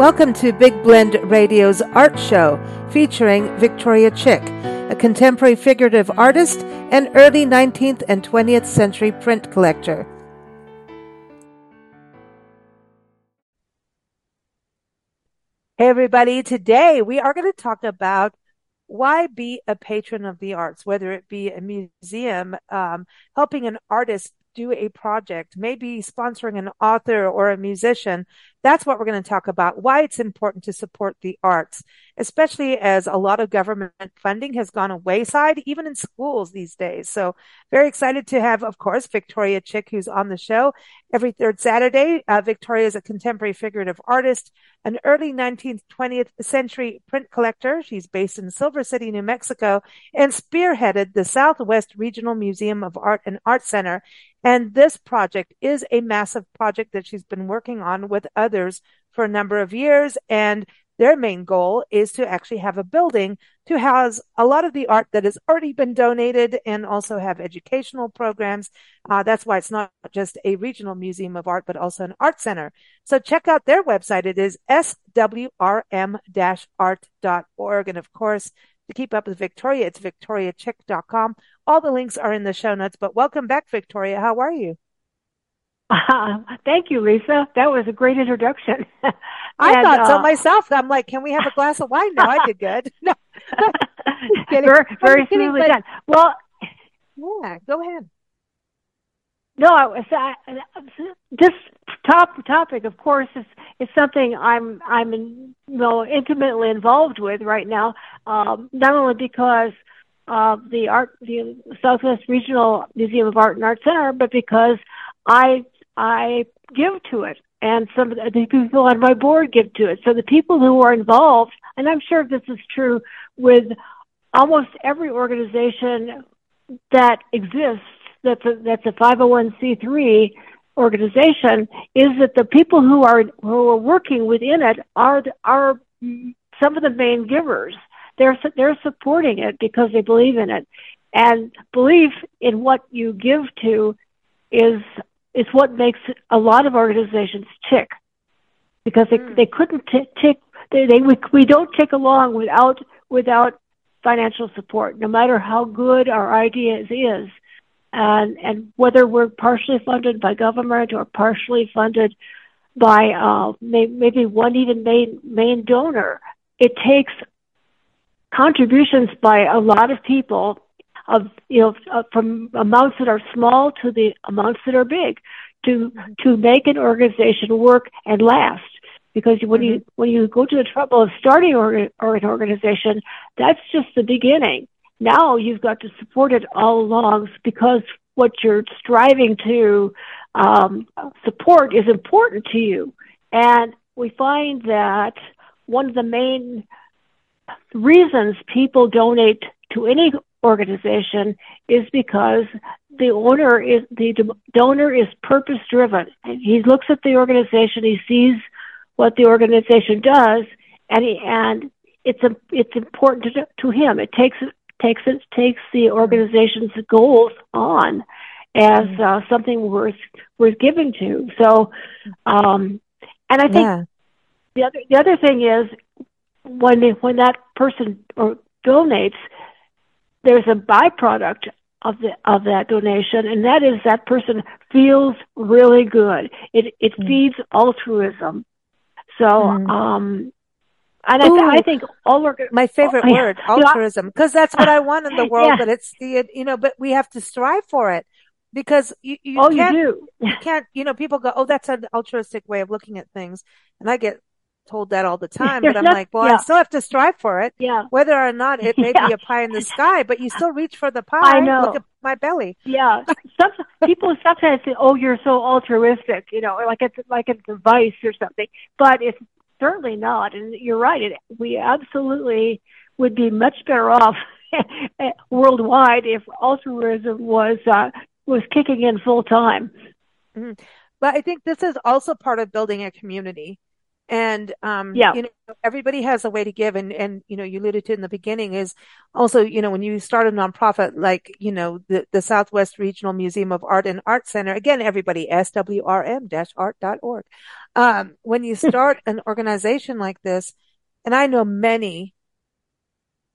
Welcome to Big Blend Radio's art show featuring Victoria Chick, a contemporary figurative artist and early 19th and 20th century print collector. Hey, everybody. Today we are going to talk about why be a patron of the arts, whether it be a museum, um, helping an artist do a project, maybe sponsoring an author or a musician. That's what we're going to talk about. Why it's important to support the arts, especially as a lot of government funding has gone a wayside, even in schools these days. So very excited to have, of course, Victoria Chick, who's on the show every third Saturday. Uh, Victoria is a contemporary figurative artist, an early 19th, 20th century print collector. She's based in Silver City, New Mexico, and spearheaded the Southwest Regional Museum of Art and Art Center and this project is a massive project that she's been working on with others for a number of years. And their main goal is to actually have a building to house a lot of the art that has already been donated and also have educational programs. Uh, that's why it's not just a regional museum of art, but also an art center. So check out their website. It is swrm-art.org. And of course, to keep up with Victoria, it's victoriachick.com. All the links are in the show notes, but welcome back, Victoria. How are you? Uh, thank you, Lisa. That was a great introduction. I and, thought so uh, myself. I'm like, can we have a glass of wine? No, I did good. No, very, very smoothly done. Well, yeah, go ahead. No, I was uh, this top topic. Of course, is is something I'm I'm in, you know intimately involved with right now. Um, not only because of the art, the Southwest Regional Museum of Art and Art Center, but because I I give to it, and some of the people on my board give to it. So the people who are involved, and I'm sure this is true with almost every organization that exists that's a, that's a 501c3 organization is that the people who are who are working within it are are some of the main givers. They're they're supporting it because they believe in it, and belief in what you give to is is what makes a lot of organizations tick because they mm. they couldn't t- tick they, they we, we don't tick along without without financial support no matter how good our ideas is and and whether we're partially funded by government or partially funded by uh, may, maybe one even main main donor, it takes contributions by a lot of people of you know uh, from amounts that are small to the amounts that are big to to make an organization work and last because when mm-hmm. you when you go to the trouble of starting or, or an organization that's just the beginning now you've got to support it all along because what you're striving to um, support is important to you. And we find that one of the main reasons people donate to any organization is because the owner is the donor is purpose driven. He looks at the organization, he sees what the organization does, and he, and it's a, it's important to, to him. It takes takes it takes the organization's goals on as mm-hmm. uh, something worth worth giving to. So, um, and I think yeah. the other the other thing is when when that person or donates, there's a byproduct of the of that donation, and that is that person feels really good. It it mm. feeds altruism. So, mm. um, and Ooh, I, I, think all my favorite oh, word, altruism, because that's what I want in the world. Yeah. But it's the you know, but we have to strive for it because you, you oh you do you can't you know people go oh that's an altruistic way of looking at things, and I get told that all the time, but I'm like, well, yeah. I still have to strive for it. Yeah. Whether or not it may yeah. be a pie in the sky, but you still reach for the pie. I know. Look at my belly. Yeah. Some people sometimes say, "Oh, you're so altruistic," you know, like it's like it's a vice or something. But it's certainly not. And you're right. It, we absolutely would be much better off worldwide if altruism was uh, was kicking in full time. Mm-hmm. But I think this is also part of building a community. And, um, Yeah. you know, everybody has a way to give. And, and, you know, you alluded to in the beginning is also, you know, when you start a nonprofit like, you know, the, the Southwest Regional Museum of Art and Art Center, again, everybody, swrm-art.org. Um, when you start an organization like this, and I know many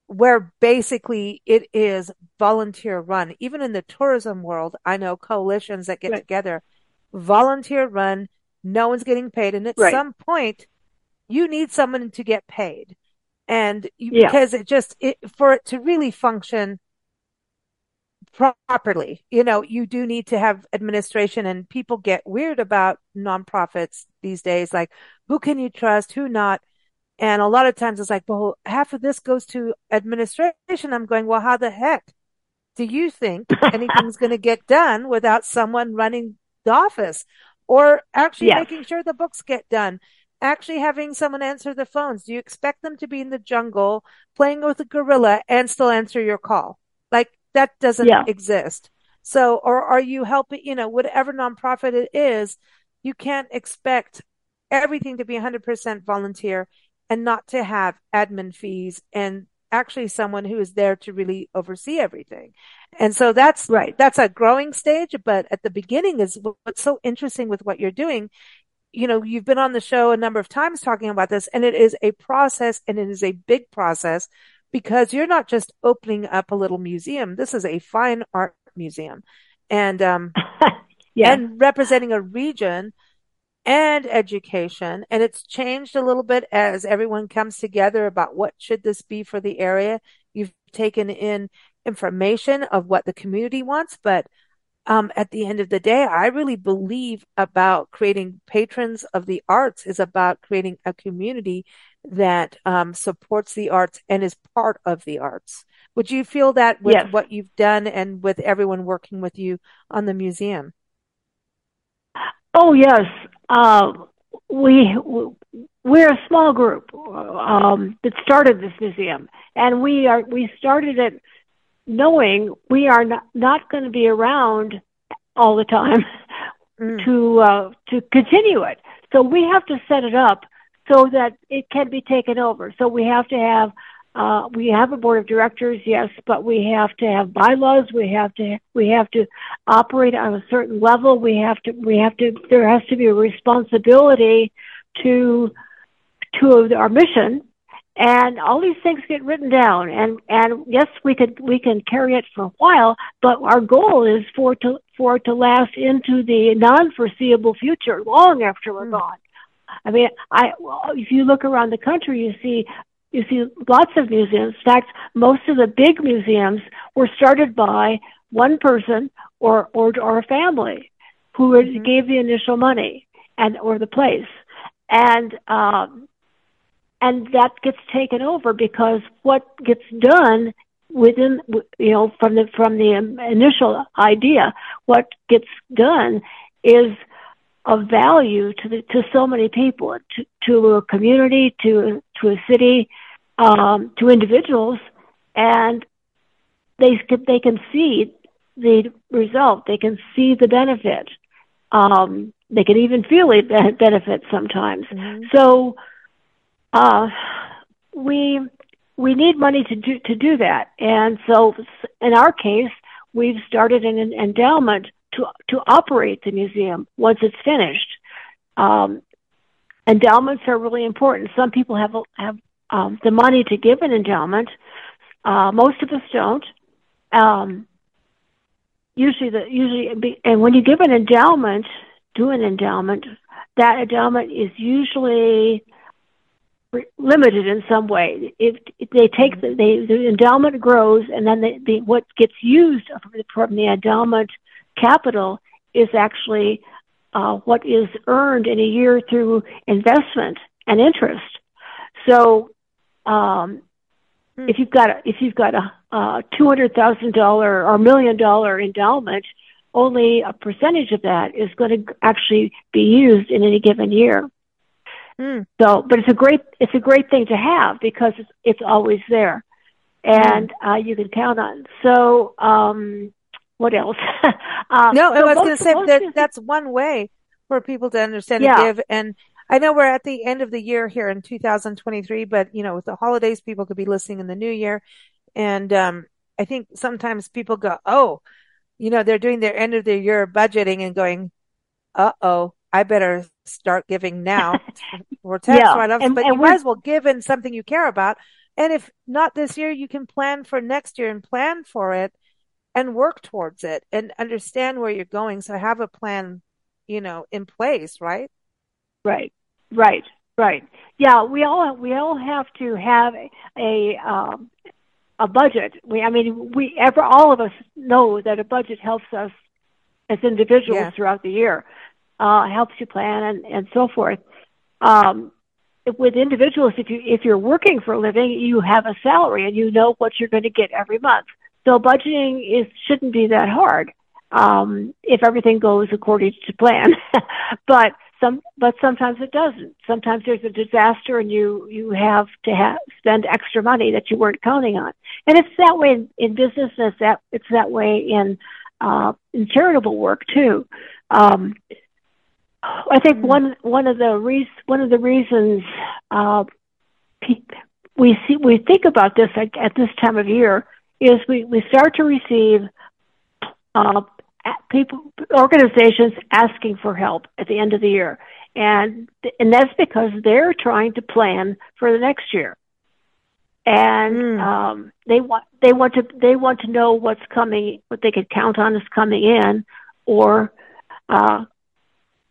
where basically it is volunteer run. Even in the tourism world, I know coalitions that get Right. together, volunteer run, no one's getting paid. And at Right. some point, you need someone to get paid. And you, Yeah. because it just, it, for it to really function properly, you know, you do need to have administration and people get weird about nonprofits these days. Like, who can you trust? Who not? And a lot of times it's like, well, half of this goes to administration. I'm going, well, how the heck do you think anything's going to get done without someone running the office or actually Yes. making sure the books get done? Actually having someone answer the phones. Do you expect them to be in the jungle playing with a gorilla and still answer your call? Like that doesn't Yeah. exist. So, or are you helping, you know, whatever nonprofit it is, you can't expect everything to be 100% volunteer and not to have admin fees and actually someone who is there to really oversee everything. And so that's, Right. that's a growing stage, but at the beginning is what's so interesting with what you're doing. You know, you've been on the show a number of times talking about this and it is a process and it is a big process because you're not just opening up a little museum. This is a fine art museum and, um, yeah. and representing a region and education. And it's changed a little bit as everyone comes together about what should this be for the area. You've taken in information of what the community wants, but um, at the end of the day, I really believe about creating patrons of the arts is about creating a community that um, supports the arts and is part of the arts. Would you feel that with Yes. what you've done and with everyone working with you on the museum? Oh yes, uh, we we're a small group um, that started this museum, and we are we started it knowing we are not, not going to be around all the time Mm. to uh, to continue it. So we have to set it up so that it can be taken over. So we have to have uh, we have a board of directors, yes, but we have to have bylaws. We have to we have to operate on a certain level. We have to we have to there has to be a responsibility to to our mission, and all these things get written down. And and yes, we could we can carry it for a while, but our goal is for to for it to last into the non-foreseeable future, long after we're Mm. gone. I mean, I if you look around the country, you see you see lots of museums. In fact, most of the big museums were started by one person or or, or a family who Mhm. gave the initial money and or the place, and um, and that gets taken over because what gets done within you know from the from the initial idea, what gets done is of value to the, to so many people, to, to a community, to to a city, um, to individuals, and they can- they can see the result. They can see the benefit. Um, they can even feel the benefit sometimes. Mhm. So, uh, we we need money to do to do that, and so in our case, we've started an endowment to to operate the museum once it's finished. Um, endowments are really important. Some people have have um, the money to give an endowment. Uh, most of us don't. Um, usually, the usually, and when you give an endowment, do an endowment, that endowment is usually limited in some way. If, if they take the, they, the endowment grows, and then the, the, what gets used from the, from the endowment capital is actually uh, what is earned in a year through investment and interest. So, um, Hmm. if you've got a, if you've got a, a two hundred thousand dollar or million dollar endowment, only a percentage of that is going to actually be used in any given year. Mm. So, but it's a great it's a great thing to have because it's it's always there, and uh, you can count on. So, um, what else? uh, No, so I was going to say that that's one way for people to understand Yeah. and give. And I know we're at the end of the year here in 2023, but you know, with the holidays, people could be listening in the new year. And, um, I think sometimes people go, Oh, you know, they're doing their end of the year budgeting and going, uh oh, I better start giving now for tax yeah. write-offs. And, but and you might as well give in something you care about. And if not this year, you can plan for next year and plan for it and work towards it and understand where you're going. So have a plan, you know, in place, right? Right, right, right. Yeah, we all we all have to have a um, a budget. We, I mean, we ever all of us know that a budget helps us as individuals yeah. throughout the year, uh, helps you plan and and so forth. Um, with individuals, if you if you're working for a living, you have a salary and you know what you're going to get every month. So budgeting is shouldn't be that hard um, if everything goes according to plan. but some, but sometimes it doesn't. Sometimes there's a disaster and you you have to have, spend extra money that you weren't counting on. And it's that way in, in business. And it's that it's that way in uh, in charitable work too. Um, I think mm-hmm. one one of the re- one of the reasons uh, we see we think about this at, at this time of year is we, we start to receive uh, people organizations asking for help at the end of the year, and and that's because they're trying to plan for the next year, and mm. um, they want they want to they want to know what's coming, what they can count on is coming in, or uh,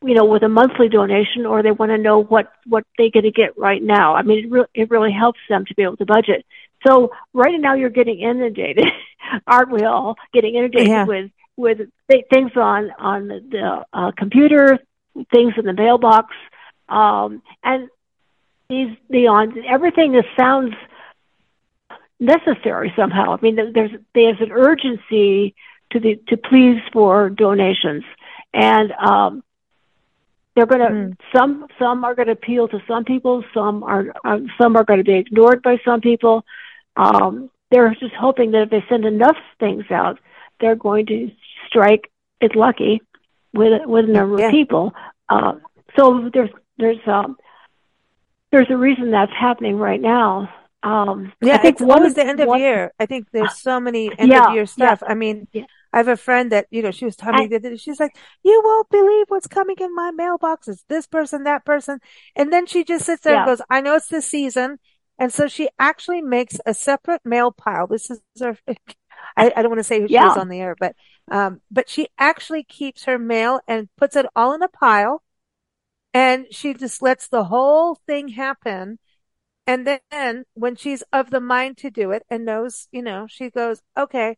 you know, with a monthly donation, or they want to know what what they're going to get right now. I mean, it, re- it really helps them to be able to budget. So right now you're getting inundated, aren't we all? Getting inundated yeah. with with th- things on on the uh, computer, things in the mailbox, um, and these the on everything that sounds necessary somehow. I mean, there's there's an urgency to the to please for donations, and um, they're going to mm. some some are going to appeal to some people, some are uh, some are going to be ignored by some people. Um, they're just hoping that if they send enough things out, they're going to strike it lucky with with a number yeah. of people. Uh, so there's there's um, there's a reason that's happening right now. Um, yeah, I think it's always the end of one, year. I think there's so many end yeah, of year stuff. Yeah, I mean, yeah. I have a friend that you know she was telling me that she's like, you won't believe what's coming in my mailbox. It's this person, that person, and then she just sits there and goes, I know it's the season. And so she actually makes a separate mail pile. This is her, I, I don't want to say who yeah. she is on the air, but, um, but she actually keeps her mail and puts it all in a pile and she just lets the whole thing happen. And then when she's of the mind to do it and knows, you know, she goes, okay.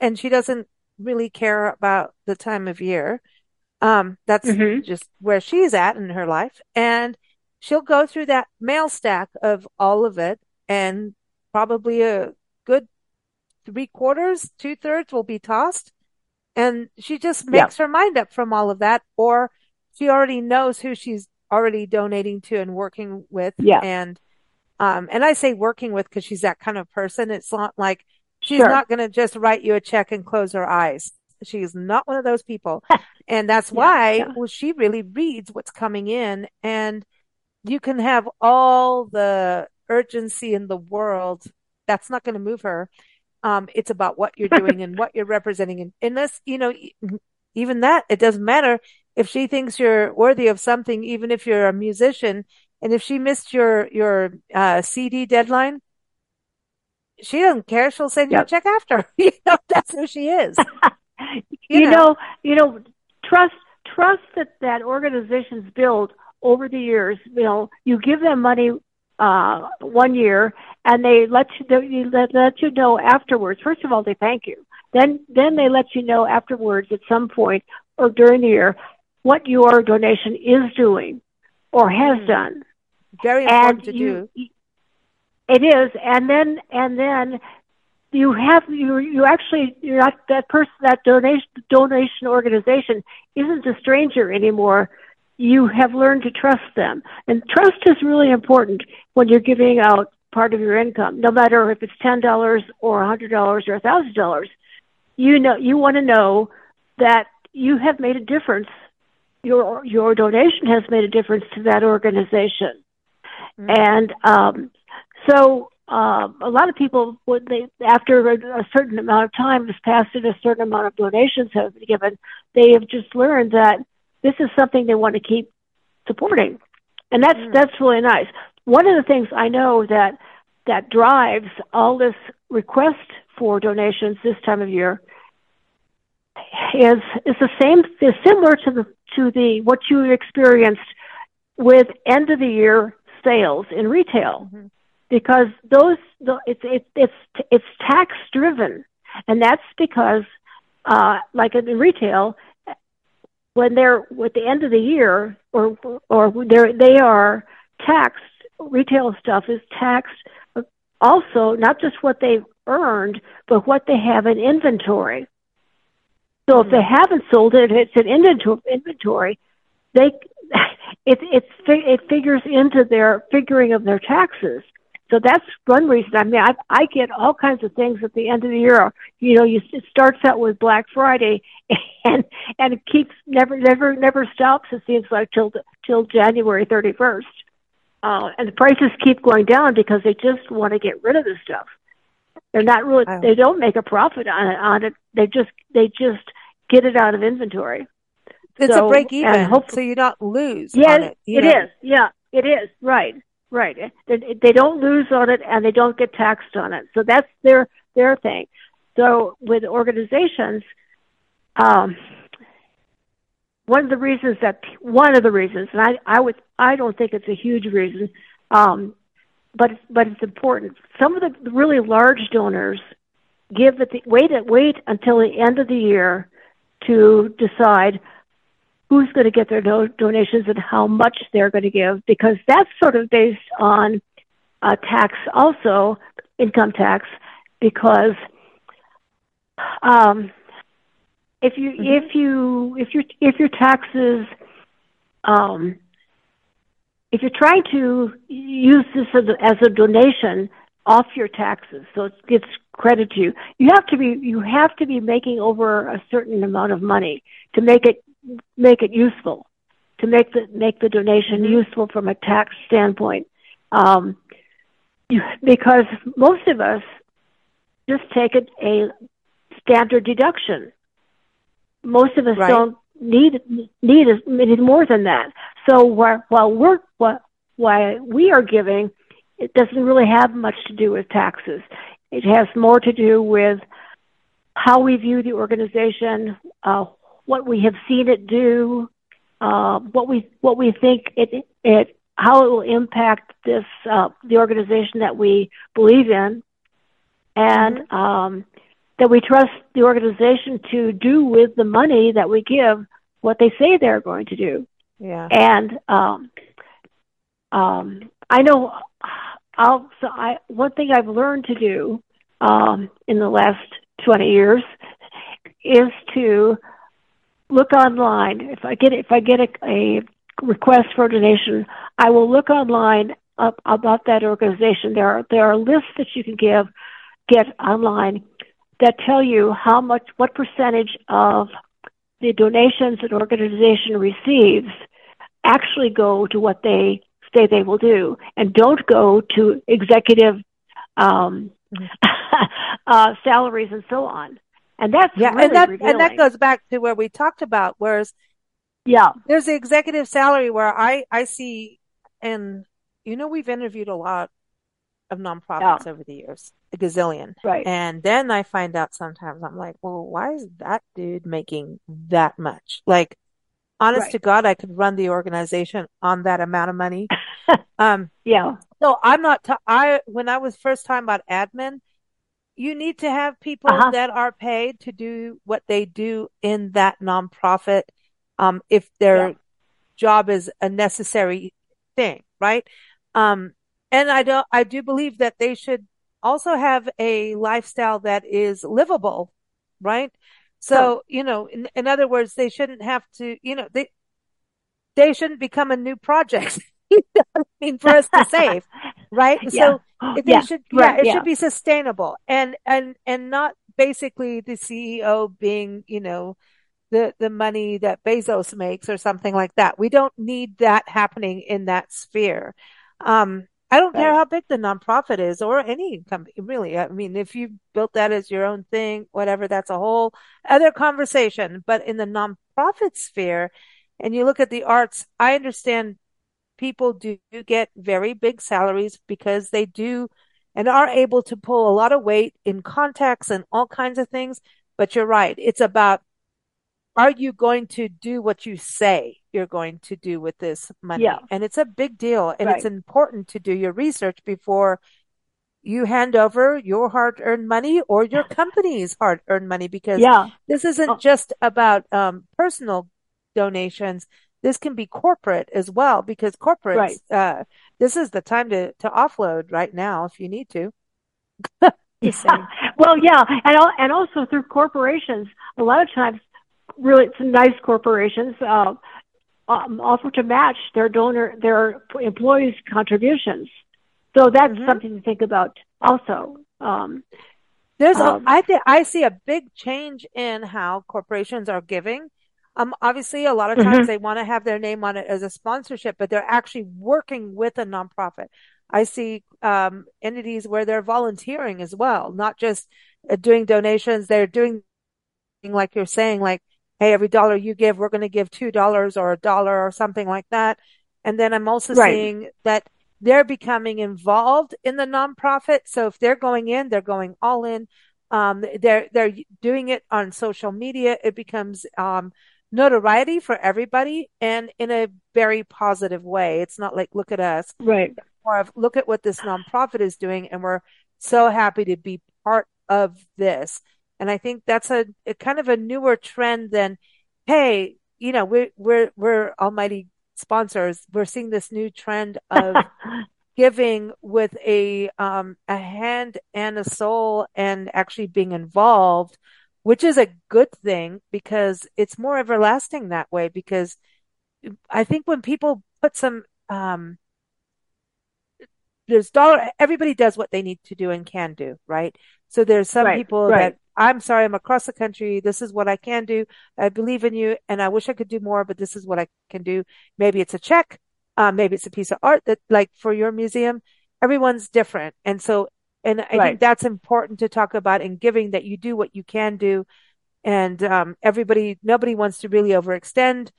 And she doesn't really care about the time of year. Um, that's mm-hmm. just where she's at in her life. And she'll go through that mail stack of all of it and probably a three quarters, two thirds will be tossed. And she just makes yeah. her mind up from all of that, or she already knows who she's already donating to and working with. Yeah. And, um, and I say working with because she's that kind of person. It's not like she's sure. not going to just write you a check and close her eyes. She's not one of those people. and that's yeah, why yeah. Well, she really reads what's coming in and you can have all the urgency in the world. That's not going to move her. Um, it's about what you're doing and what you're representing. And unless, you know, even that, it doesn't matter if she thinks you're worthy of something, even if you're a musician. And if she missed your, your, uh, CD deadline, she doesn't care. She'll send yep. you a check after. you know, that's who she is. you, you know. know, you know, trust, trust that that organizations build over the years, you know, you give them money uh, one year, and they let you they let, let you know afterwards. First of all, they thank you. Then then they let you know afterwards at some point or during the year what your donation is doing or has mm. done. Very important and to you, do. It is, and then and then you have you you actually you're not that person that donation donation organization isn't a stranger anymore you have learned to trust them. And trust is really important when you're giving out part of your income, no matter if it's ten dollars or a hundred dollars or a thousand dollars. You know you want to know that you have made a difference your your donation has made a difference to that organization. Mm-hmm. And um, so uh, a lot of people, when they after a, a, certain amount of time has passed and a certain amount of donations have been given, they have just learned that this is something they want to keep supporting, and that's mm. that's really nice. One of the things I know that that drives all this request for donations this time of year is is the same is similar to the to the what you experienced with end of the year sales in retail mm-hmm. because those it's it's it's it's tax driven and that's because uh like in retail when they're at the end of the year or or they're they are taxed retail stuff is taxed also not just what they've earned but what they have in inventory so if they haven't sold it, it's an inventory, they it it's it figures into their figuring of their taxes. So that's one reason. I mean, I I get all kinds of things at the end of the year. You know, you it starts out with Black Friday, and and it keeps never never never stops. It seems like till till January thirty first, uh, and the prices keep going down because they just want to get rid of the stuff. They're not really. They don't make a profit on it. On it, they just they just get it out of inventory. It's so, a break even, so you don't lose. Yeah, it, it is. Yeah, it is. Right, right. They, they don't lose on it, and they don't get taxed on it. So that's their their thing. So with organizations, um, one of the reasons that one of the reasons, and I I would I don't think it's a huge reason, um, but but it's important. Some of the really large donors give it the wait wait until the end of the year to decide who's going to get their do- donations and how much they're going to give because that's sort of based on uh, tax also income tax because um, if you mm-hmm. if you if your if your taxes um, if you're trying to use this as a, as a donation off your taxes, so it gets credit to you. You have to be you have to be making over a certain amount of money to make it make it useful, to make the make the donation mm-hmm. useful from a tax standpoint. Um, you, because most of us just take it a standard deduction. Most of us right. don't need need need more than that. So while, while we're while, while we are giving it doesn't really have much to do with taxes. It has more to do with how we view the organization, uh, what we have seen it do, uh, what we what we think it it how it will impact this uh, the organization that we believe in, and mm-hmm. um, that we trust the organization to do with the money that we give what they say they're going to do. Yeah. And um, um, I know I'll so I one thing I've learned to do um, in the last twenty years is to look online. If I get if I get a, a request for a donation, I will look online up about that organization. There are there are lists that you can give get online that tell you how much what percentage of the donations an organization receives actually go to what they say they will do, and don't go to executive um, mm-hmm. uh, salaries and so on. And that's yeah, really and that revealing. and that goes back to where we talked about. Whereas, yeah, there's the executive salary where I I see, and you know we've interviewed a lot of nonprofits yeah. over the years, a gazillion, right? And then I find out sometimes I'm like, well, why is that dude making that much? Like, honest right. to God, I could run the organization on that amount of money. um, yeah. So I'm not, t- I, when I was first time about admin, you need to have people uh-huh. that are paid to do what they do in that nonprofit. Um, if their yeah. job is a necessary thing, right? Um, and I don't, I do believe that they should also have a lifestyle that is livable, right? So, you know, in, in other words, they shouldn't have to, you know, they, they shouldn't become a new project. I mean, for us to save, right? Yeah. So they yeah. should, yeah, right, it yeah. should be sustainable and, and, and not basically the CEO being, you know, the, the money that Bezos makes or something like that. We don't need that happening in that sphere. Um, I don't right. care how big the nonprofit is or any company, really. I mean, if you built that as your own thing, whatever, that's a whole other conversation. But in the nonprofit sphere, and you look at the arts, I understand people do get very big salaries because they do and are able to pull a lot of weight in contacts and all kinds of things. But you're right. It's about are you going to do what you say you're going to do with this money? Yeah. And it's a big deal. And right. it's important to do your research before you hand over your hard earned money or your company's hard earned money because yeah. this isn't oh. just about um, personal donations. This can be corporate as well because corporates, right. uh, this is the time to, to offload right now if you need to. yeah. Well, yeah. And, and also through corporations, a lot of times really some nice corporations uh, um, offer to match their donor their employees' contributions. So that's mm-hmm. something to think about also. Um, There's um, a, I think I see a big change in how corporations are giving. Um, obviously, a lot of times mm-hmm. they want to have their name on it as a sponsorship, but they're actually working with a nonprofit. I see um, entities where they're volunteering as well, not just uh, doing donations. They're doing like you're saying, like hey, every dollar you give, we're going to give $2 or a dollar or something like that. And then I'm also right. seeing that they're becoming involved in the nonprofit. So if they're going in, they're going all in. Um, they're, they're doing it on social media. It becomes, um, notoriety for everybody and in a very positive way. It's not like, look at us. Right. More of look at what this nonprofit is doing. And we're so happy to be part of this. And I think that's a, a kind of a newer trend than, hey, you know, we're, we're, we're almighty sponsors. We're seeing this new trend of giving with a, um, a hand and a soul and actually being involved, which is a good thing because it's more everlasting that way. Because I think when people put some, um, there's dollar, everybody does what they need to do and can do, right? So there's some right, people right. that I'm sorry, I'm across the country. This is what I can do. I believe in you and I wish I could do more, but this is what I can do. Maybe it's a check. Uh, maybe it's a piece of art that like for your museum, everyone's different. And so, and I right. think that's important to talk about in giving that you do what you can do. And, um, everybody, nobody wants to really overextend,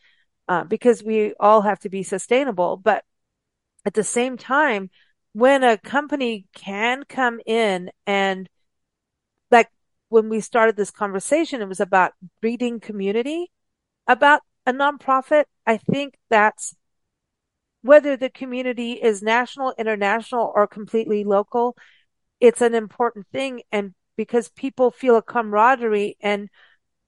uh, because we all have to be sustainable. But at the same time, when a company can come in and like when we started this conversation, it was about breeding community about a nonprofit. I think that's whether the community is national, international, or completely local. It's an important thing. And because people feel a camaraderie and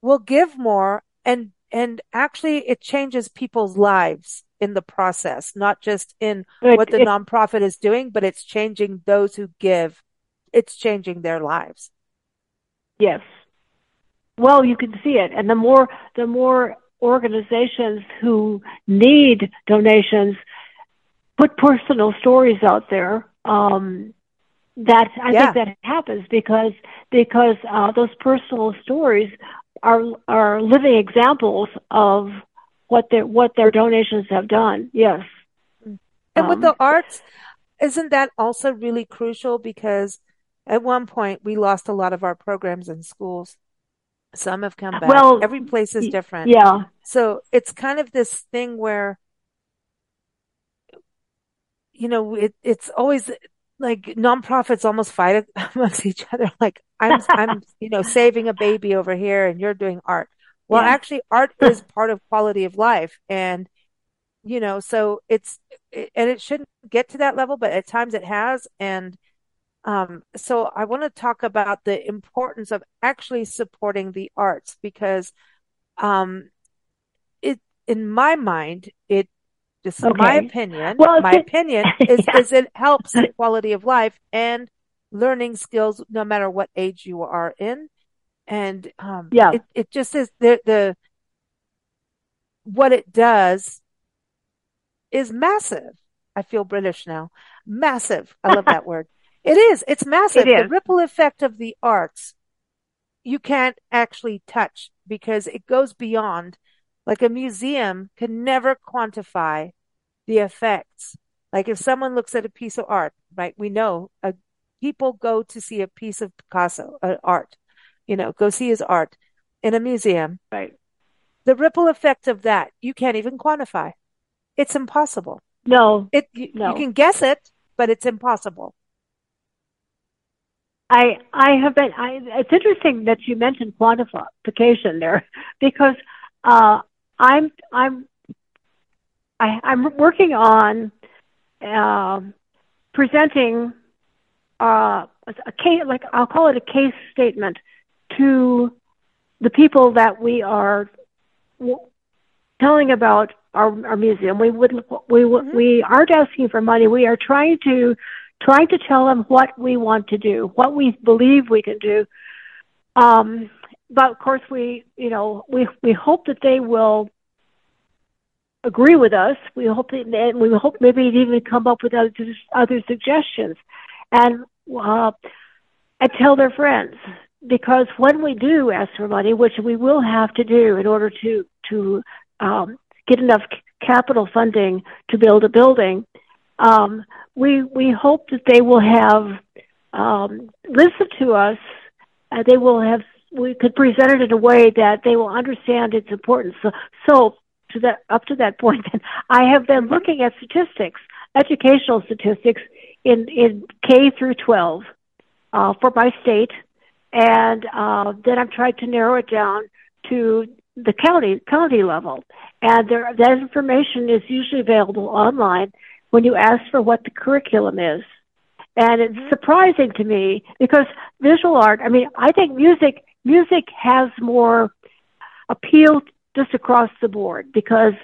will give more and, and actually it changes people's lives in the process, not just in it, what the it, nonprofit is doing, but it's changing those who give. It's changing their lives. Yes. Well, you can see it. And the more, the more organizations who need donations put personal stories out there, um, that I yeah. think that happens because because uh, those personal stories are are living examples of what their what their donations have done. Yes. And um, with the arts, isn't that also really crucial because at one point we lost a lot of our programs in schools. Some have come back. Well, every place is different. Yeah. So it's kind of this thing where, you know, it, it's always like nonprofits almost fight amongst each other. Like I'm, I'm, you know, saving a baby over here and you're doing art. Well, yeah. actually art is part of quality of life. And, you know, so it's, and it shouldn't get to that level, but at times it has. And, um, so I want to talk about the importance of actually supporting the arts because, um, it, in my mind, it, just okay. my opinion, well, my opinion is, yeah. is it helps the quality of life and learning skills no matter what age you are in. And, um, yeah, it, it just is the, the, what it does is massive. I feel British now. Massive. I love that word. It is. It's massive. It is. The ripple effect of the arts you can't actually touch because it goes beyond like a museum can never quantify the effects. Like if someone looks at a piece of art, right? We know uh, people go to see a piece of Picasso uh, art, you know, go see his art in a museum. Right. The ripple effect of that, you can't even quantify. It's impossible. No. It, you, no. you can guess it, but it's impossible. I I have been. I, it's interesting that you mentioned quantification there, because uh, I'm I'm I, I'm working on uh, presenting uh, a case, like I'll call it a case statement to the people that we are telling about our, our museum. We wouldn't we mm-hmm. we aren't asking for money. We are trying to trying to tell them what we want to do, what we believe we can do. Um, but of course, we you know we we hope that they will agree with us. We hope that, and we hope maybe even come up with other other suggestions, and uh, and tell their friends. Because when we do ask for money, which we will have to do in order to to um, get enough capital funding to build a building, um, we we hope that they will have um, listened to us. Uh, they will have we could present it in a way that they will understand its importance. So, so to that up to that point, I have been looking at statistics, educational statistics in in K through 12 uh, for my state, and uh, then I've tried to narrow it down to the county county level. And there, that information is usually available online when you ask for what the curriculum is. And it's surprising to me because visual art, I mean, I think music music has more appeal just across the board because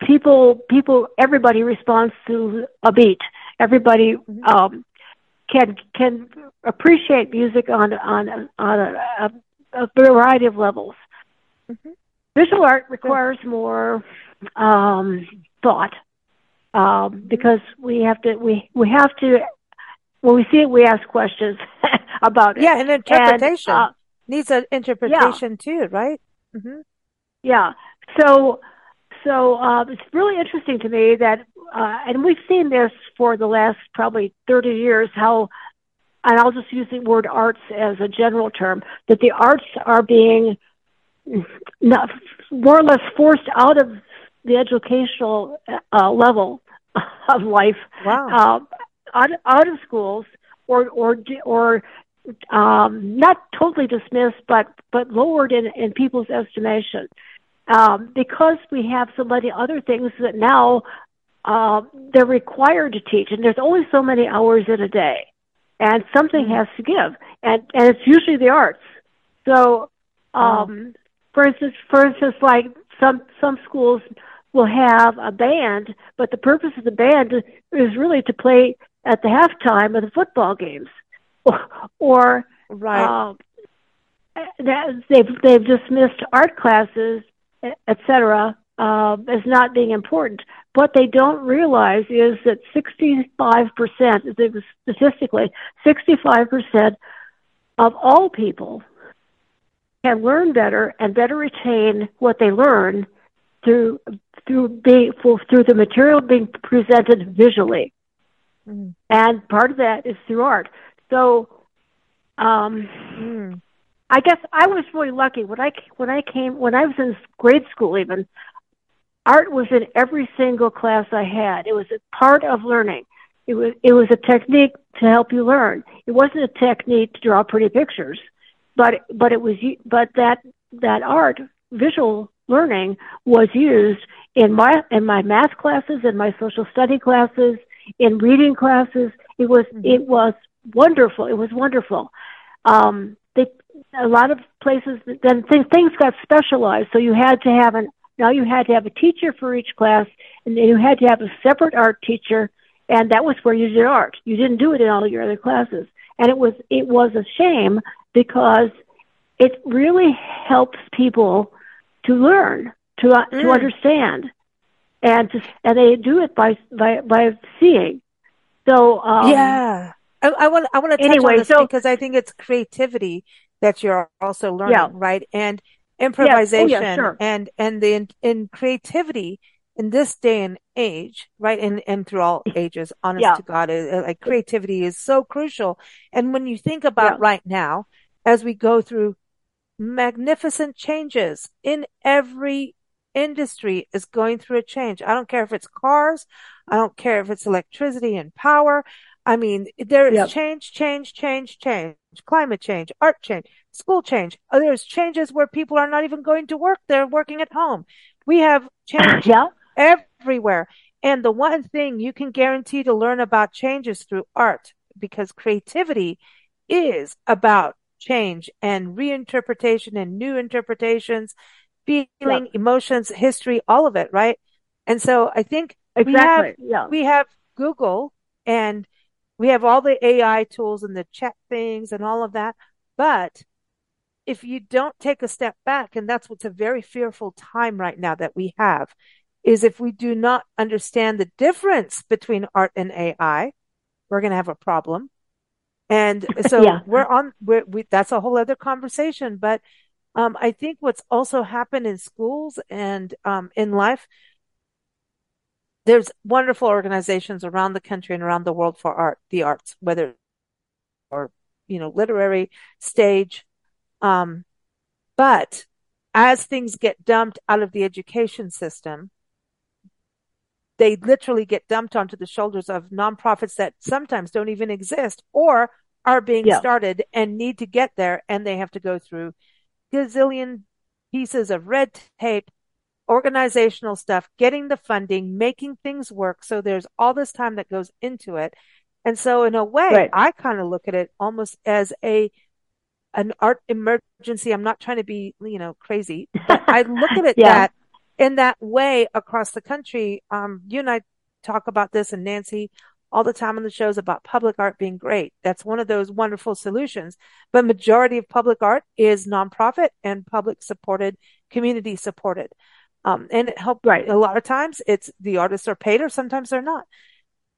people people everybody responds to a beat. Everybody mm-hmm. um, can can appreciate music on on on a, a, a variety of levels. Mm-hmm. Visual art requires more um, thought um, because we have to we we have to when we see it we ask questions about it. Yeah, and interpretation and, uh, needs an interpretation yeah. too, right? Mm-hmm. Yeah. So so uh, it's really interesting to me that, uh, and we've seen this for the last probably 30 years, how, and I'll just use the word arts as a general term, that the arts are being not, more or less forced out of the educational uh, level of life, wow. uh, out, out of schools, or or or um, not totally dismissed, but but lowered in, in people's estimation, um, because we have so many other things that now uh, they're required to teach, and there's only so many hours in a day, and something mm-hmm. has to give, and and it's usually the arts. So, um, for instance, for instance, like some some schools will have a band, but the purpose of the band is really to play at the halftime of the football games, or, right. Um, they've they've dismissed art classes, etc., uh, as not being important. What they don't realize is that 65%, statistically, 65% of all people can learn better and better retain what they learn through through being through the material being presented visually, mm. and part of that is through art. So, um, mm. I guess I was really lucky when I when I came when I was in grade school. Even art was in every single class I had. It was a part of learning. It was it was a technique to help you learn. It wasn't a technique to draw pretty pictures, but but it was but that that art visual learning was used in my in my math classes, in my social study classes, in reading classes. It was mm-hmm. it was wonderful. It was wonderful. Um, they a lot of places then th- things got specialized, so you had to have an now you had to have a teacher for each class, and then you had to have a separate art teacher, and that was where you did art. You didn't do it in all your other classes, and it was it was a shame because it really helps people to learn, to uh, mm. to understand, and to, and they do it by by by seeing. So um, yeah, I, I want I want to touch anyway, on this so, because I think it's creativity that you're also learning, Yeah. right? And Yes. Oh, improvisation yeah, sure. and, and the, in, in creativity in this day and age, right? And, and through all ages, honest Yeah. to God, uh, like creativity is so crucial. And when you think about Yeah. right now, as we go through magnificent changes in every industry is going through a change. I don't care if it's cars. I don't care if it's electricity and power. I mean, there is Yep. change, change, change, change, climate change, art change, school change. Uh, There's changes where people are not even going to work. They're working at home. We have change Yeah. everywhere. And the one thing you can guarantee to learn about change is through art because creativity is about change and reinterpretation and new interpretations, feeling, Yep. emotions, history, all of it, right? And so I think we have Yeah. we have Google and we have all the AI tools and the chat things and all of that. But if you don't take a step back, and that's what's a very fearful time right now that we have, is if we do not understand the difference between art and AI, we're going to have a problem. And so Yeah. we're on, we're, we, that's a whole other conversation. But um, I think what's also happened in schools and um, in life, there's wonderful organizations around the country and around the world for art, the arts, whether or you know literary, stage. Um, but as things get dumped out of the education system, they literally get dumped onto the shoulders of nonprofits that sometimes don't even exist or are being Yeah. started and need to get there, and they have to go through gazillion pieces of red tape, organizational stuff, getting the funding, making things work. So there's all this time that goes into it. And so in a way, Right. I kind of look at it almost as a an art emergency. I'm not trying to be, you know, crazy, but I look at it Yeah. that in that way across the country. Um, you and I talk about this and Nancy all the time on the shows about public art being great. That's one of those wonderful solutions. But majority of public art is nonprofit and public supported, community supported. Um, and it help Right. a lot of times it's the artists are paid or sometimes they're not.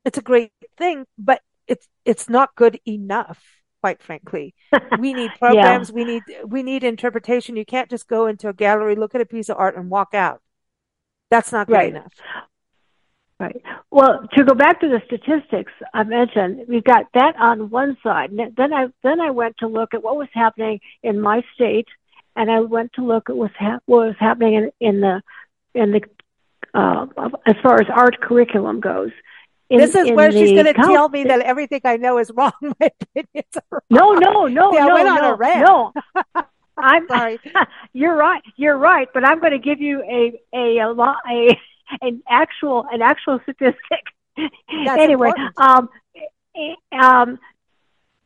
It's a great thing, but it's, it's not good enough, quite frankly. We need programs. We need, we need interpretation. You can't just go into a gallery, look at a piece of art and walk out. That's not good Right. enough. Right. Well, to go back to the statistics I mentioned, we've got that on one side. Then I then I went to look at what was happening in my state, and I went to look at what's hap- what was happening in, in the in the uh, as far as art curriculum goes. In, this is where she's going to tell me that everything I know is wrong. My opinions are. No, no, no, See, I no, on no, a rant. no. I'm Sorry. you're right. You're right. But I'm going to give you a a a, a an actual an actual statistic. That's anyway, um, eh, um,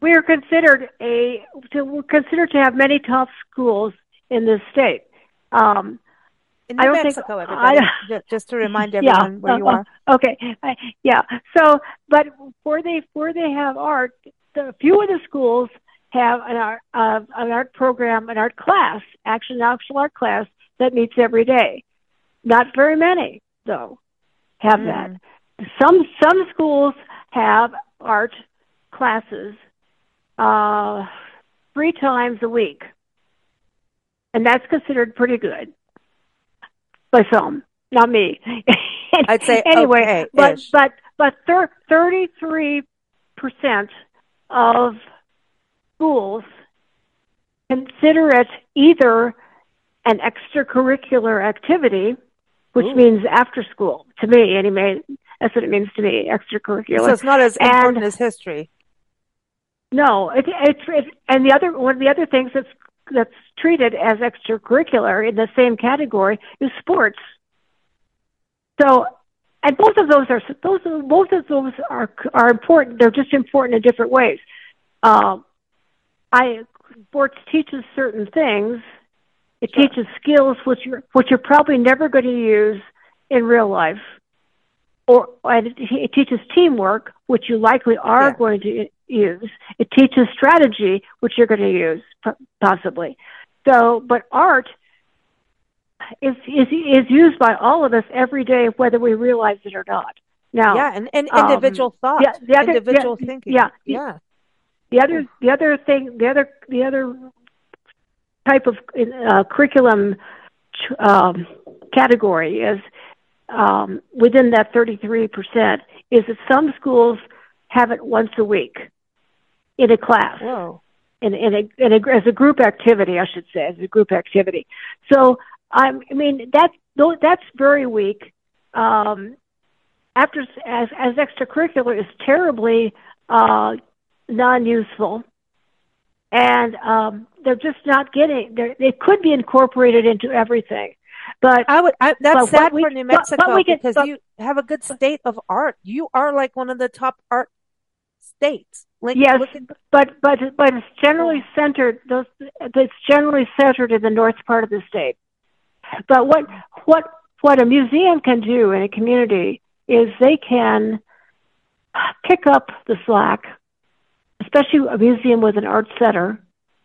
we are considered a to, we're considered to have many tough schools in this state. Um, In I New don't think- Mexico, I- everybody, ju- just to remind Yeah, everyone where you uh, are. Okay, I- yeah. So, but where they where they have art, the few of the schools have an art uh, an art program, an art class, actually an actual art class that meets every day. Not very many though have Mm. that. Some some schools have art classes uh, three times a week, and that's considered pretty good by film, Not me. I'd say anyway, okay-ish. but but but thirty three percent of schools consider it either an extracurricular activity, which Ooh. means after school. To me, anyway, that's what it means to me. Extracurricular. So it's not as And- important as history. No, it, it's it's and the other one of the other things that's that's treated as extracurricular in the same category is sports. So, and both of those are those both of those are are important. They're just important in different ways. Um, I sports teaches certain things. It Sure. teaches skills which you're which you're probably never going to use in real life, or and it, it teaches teamwork, which you likely are Yeah. going to use. It teaches strategy, which you're going to use possibly. So, but art is is is used by all of us every day, whether we realize it or not. Now, Yeah, and, and um, individual thought, yeah, the other- individual yeah, thinking. yeah. yeah. the other the other thing the other the other type of uh, curriculum um, category is um, within that 33% is that some schools have it once a week in a class. Whoa. In, in, a, in a, as a group activity, I should say, as a group activity. So, I mean, that's, that's very weak. Um, after, as, as extracurricular is terribly, uh, non-useful. And, um, they're just not getting, they could be incorporated into everything. But I would. I, that's sad we, for New Mexico but, but get, because but, you have a good state of art. You are like one of the top art states. Like, yes, but but but it's generally centered. Those it's generally centered in the north part of the state. But what what what a museum can do in a community is they can pick up the slack, especially a museum with an art center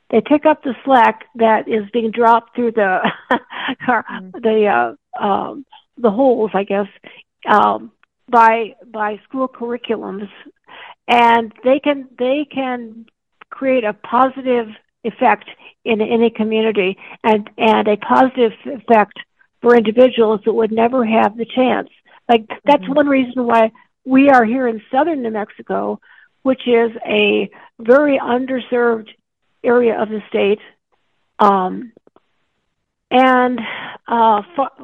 they pick up the slack that is being dropped through the mm. the uh, um, the holes, I guess, um, by by school curriculums, and they can they can create a positive effect in in a community and and a positive effect for individuals that would never have the chance. Like that's mm-hmm. one reason why we are here in southern New Mexico, which is a very underserved area of the state. Um, and uh,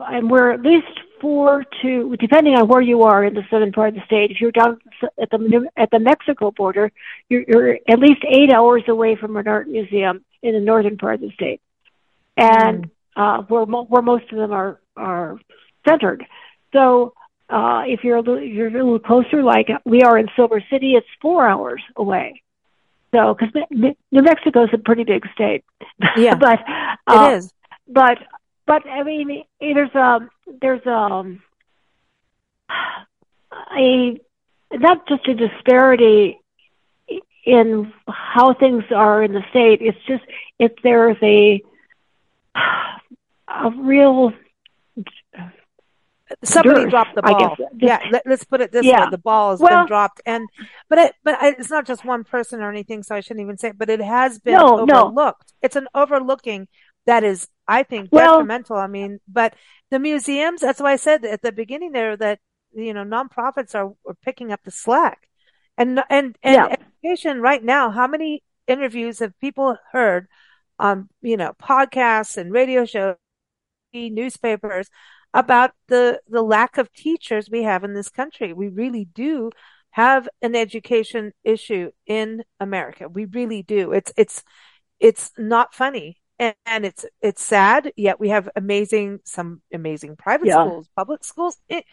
and we're at least four to depending on where you are in the southern part of the state. If you're down at the at the Mexico border, you're, you're at least eight hours away from an art museum in the northern part of the state, and mm. uh, where mo- where most of them are are centered. So uh, if you're a little, you're a little closer, like we are in Silver City, it's four hours away. So, because New Mexico is a pretty big state. Yeah, but uh, it is. But but I mean, there's a there's a a not just a disparity in how things are in the state. It's just if there's a a real somebody dropped the ball. Yeah, let, us put it this yeah. way: the ball has well, been dropped, and but it but it's not just one person or anything, so I shouldn't even say it. But it has been no, overlooked. No. It's an overlooking that is, I think, well, detrimental. I mean, but the museums. That's why I said at the beginning there that you know nonprofits are, are picking up the slack, and and and yeah. education right now. How many interviews have people heard? on you know, podcasts and radio shows, newspapers about the, the lack of teachers we have in this country. We really do have an education issue in America. We really do. It's, it's, it's not funny and, and it's, it's sad. Yet we have amazing, some amazing private yeah. schools, public schools, it,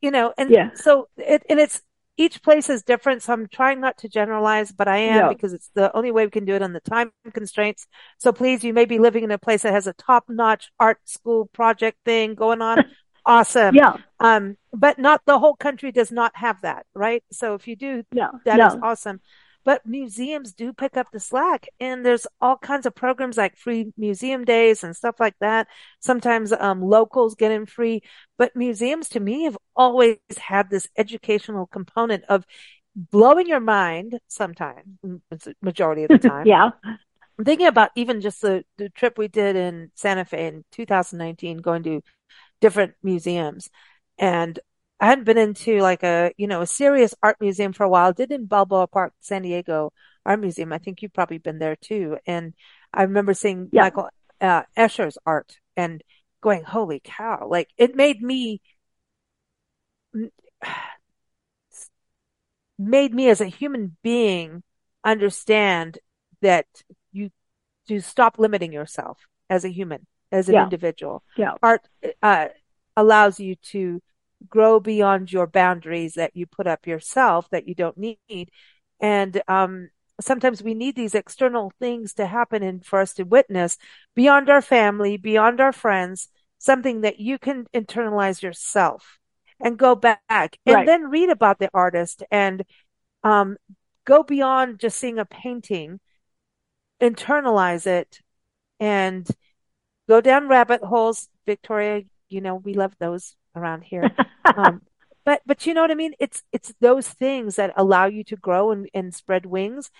you know, and yeah. so it, and it's, each place is different. So I'm trying not to generalize, but I am because it's the only way we can do it on the time constraints. So please, you may be living in a place that has a top notch art school project thing going on. awesome. Yeah. Um, but not the whole country does not have that, right? So if you do, no, that no. is awesome. But museums do pick up the slack and there's all kinds of programs like free museum days and stuff like that. Sometimes, um, locals get in free, but museums to me have always had this educational component of blowing your mind sometimes, majority of the time. yeah. I'm thinking about even just the, the trip we did in Santa Fe in 2019, going to different museums. And I hadn't been into like a, you know, a serious art museum for a while. Did in Balboa Park, San Diego Art Museum. I think you've probably been there too. And I remember seeing yeah. Michael uh, Escher's art and going, holy cow. Like it made me, made me as a human being understand that you to stop limiting yourself as a human, as an yeah. individual. Yeah. Art, uh, allows you to grow beyond your boundaries that you put up yourself that you don't need. And, um, sometimes we need these external things to happen and for us to witness beyond our family, beyond our friends, something that you can internalize yourself and go back and right. then read about the artist and, um, go beyond just seeing a painting, internalize it and go down rabbit holes. Victoria, you know, we love those around here. um, but, but you know what I mean? It's, it's those things that allow you to grow and, and spread wings.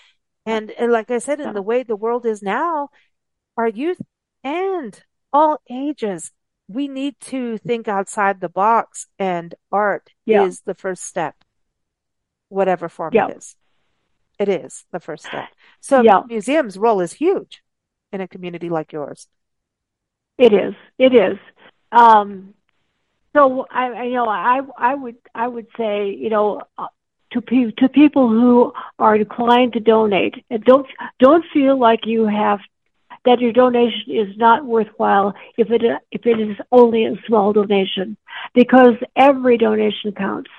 And, and like I said, in the way the world is now, our youth and all ages. We need to think outside the box and art Yeah. is the first step, whatever form Yeah. it is. It is the first step. So Yeah. museum's role is huge in a community like yours. It is. It is. Um, so I, I you know I I would I would say you know uh, to pe- to people who are inclined to donate and don't don't feel like you have that your donation is not worthwhile if it if it is only a small donation because every donation counts.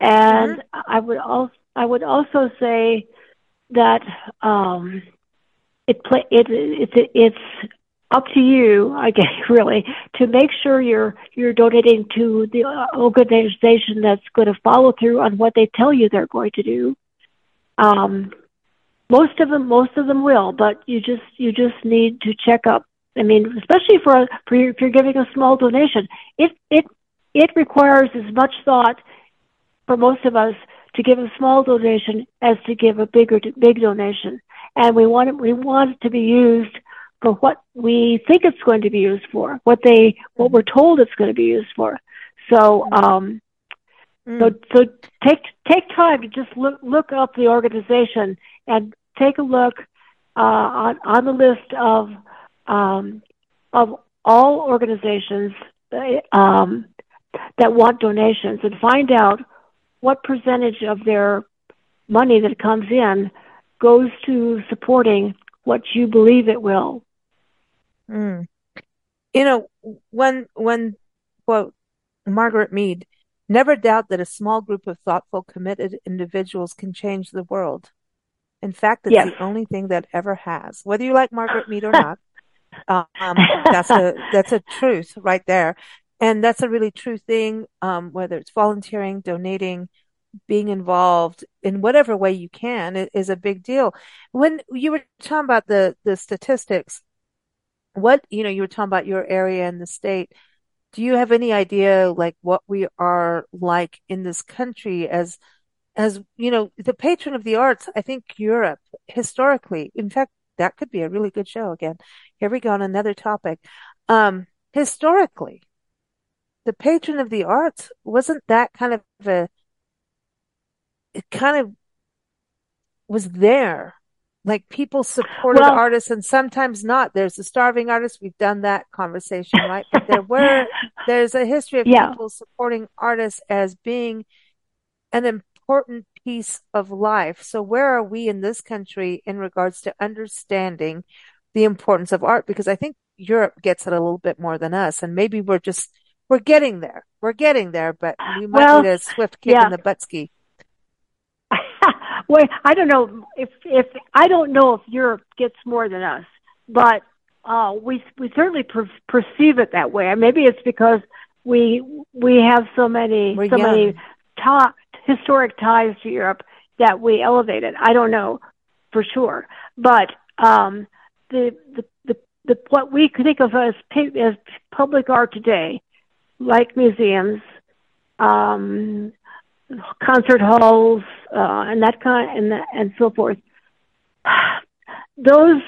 And I would also I would also say that um, it play it it's it's up to you, I guess, really, to make sure you're you're donating to the organization that's going to follow through on what they tell you they're going to do. Um, most of them, most of them will, but you just you just need to check up. I mean, especially for for if you're giving a small donation, it it it requires as much thought for most of us to give a small donation as to give a bigger big donation, and we want it, we want it to be used for what we think it's going to be used for, what they what we're told it's going to be used for. So um, Mm. so so take take time to just look look up the organization and take a look uh, on on the list of um, of all organizations uh, um, that want donations and find out what percentage of their money that comes in goes to supporting what you believe it will. Mm. You know, when when quote Margaret Mead, never doubt that a small group of thoughtful, committed individuals can change the world. In fact, it's Yes. the only thing that ever has. Whether you like Margaret Mead or not, um, that's a that's a truth right there, and that's a really true thing. Um, whether it's volunteering, donating, being involved in whatever way you can is a big deal. When you were talking about the the statistics, what you know, you were talking about your area and the state. Do you have any idea like what we are like in this country as as you know, the patron of the arts? I think Europe historically, in fact, that could be a really good show again. Here we go on another topic. Um, historically, the patron of the arts wasn't that kind of a it kind of was there. Like people supported Well- artists and sometimes not. There's the starving artist. We've done that conversation, right? But there were, there's a history of Yeah. people supporting artists as being an important piece of life. So where are we in this country in regards to understanding the importance of art? Because I think Europe gets it a little bit more than us. And maybe we're just, we're getting there. We're getting there, but we might Well, need a swift kick yeah. in the butt ski. Well, I don't know if if I don't know if Europe gets more than us, but uh, we we certainly per- perceive it that way. Maybe it's because we we have so many We're so many young. ta- historic ties to Europe that we elevate it. I don't know for sure, but um, the, the the the what we think of as as public art today, like museums, um, concert halls, uh, and that kind and that, and so forth. Those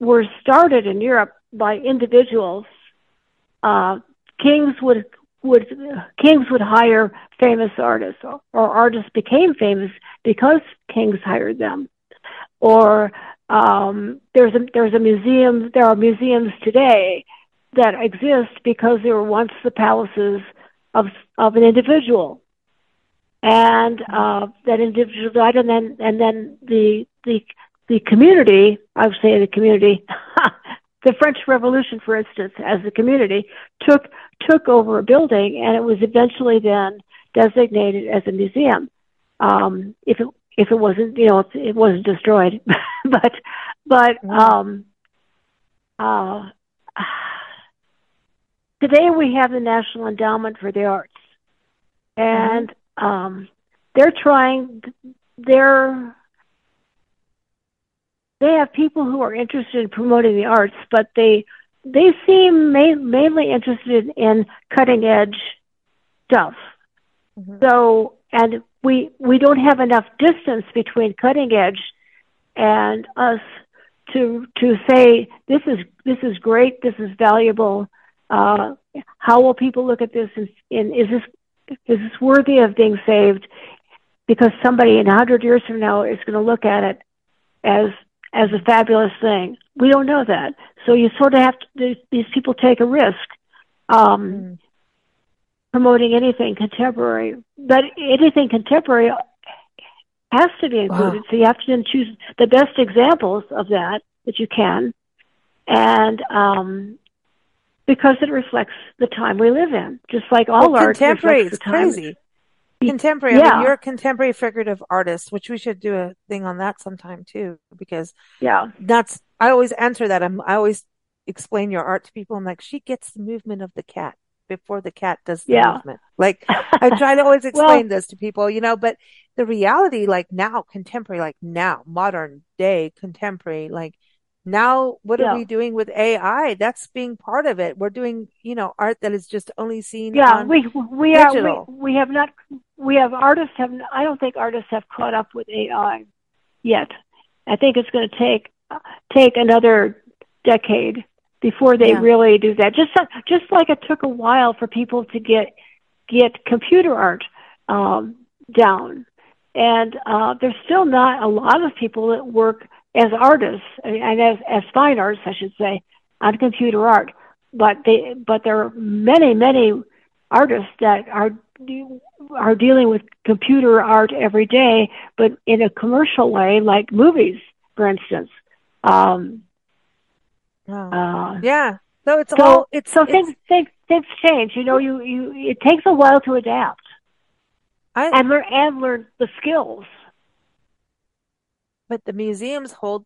were started in Europe by individuals. Uh, kings would would kings would hire famous artists, or, or artists became famous because kings hired them. Or um, there's a there's a museum. There are museums today that exist because they were once the palaces of of an individual and uh, that individual died, and then and then the the the community, I would say the community, the French Revolution, for instance, as a community took took over a building, and it was eventually then designated as a museum. Um, if it if it wasn't, you know, if it wasn't destroyed, but but um, uh, today we have the National Endowment for the Arts, and um, they're trying. They're they have people who are interested in promoting the arts, but they they seem ma- mainly interested in cutting edge stuff. Mhm. So, and we we don't have enough distance between cutting edge and us to to say this is this is great, this is valuable. Uh, how will people look at this? And, and is this is worthy of being saved? Because somebody in a hundred years from now is going to look at it as as a fabulous thing. We don't know that, so you sort of have to. These people take a risk um, mm. promoting anything contemporary, but anything contemporary has to be included. Wow. So you have to then choose the best examples of that that you can, and um, because it reflects the time we live in, just like all well, art contemporary. It's crazy. Contemporary. Yeah. I mean, you're a contemporary figurative artist, which we should do a thing on that sometime too, because yeah, that's. I always answer that. I'm. I always explain your art to people. I'm like, she gets the movement of the cat before the cat does the yeah. movement. Like I try to always explain well, this to people, you know, but the reality, like now, contemporary, like now, modern day contemporary, like now, what yeah. are we doing with AI? That's being part of it. We're doing, you know, art that is just only seen. Yeah, we we digital. are we, we have not we have artists have I don't think artists have caught up with AI yet. I think it's going to take take another decade before they yeah. really do that. Just just like it took a while for people to get get computer art um, down, and uh, there's still not a lot of people that work as artists and as as fine artists, I should say, on computer art. But they but there are many many artists that are are dealing with computer art every day, but in a commercial way, like movies, for instance. Um, oh. uh, yeah. So it's so, all it's so it's, things, things things change. You know, you you it takes a while to adapt I, and learn and learn the skills but the museums hold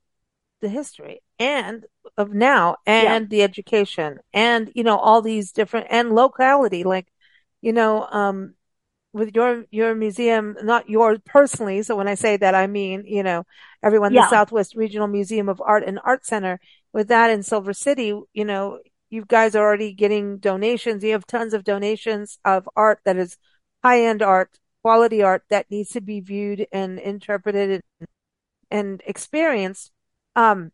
the history and of now and yeah. the education and you know all these different and locality like you know um with your your museum not yours personally so when i say that i mean you know everyone yeah. the southwest regional museum of art and art center with that in silver city you know you guys are already getting donations you have tons of donations of art that is high end art quality art that needs to be viewed and interpreted and and experience. Um,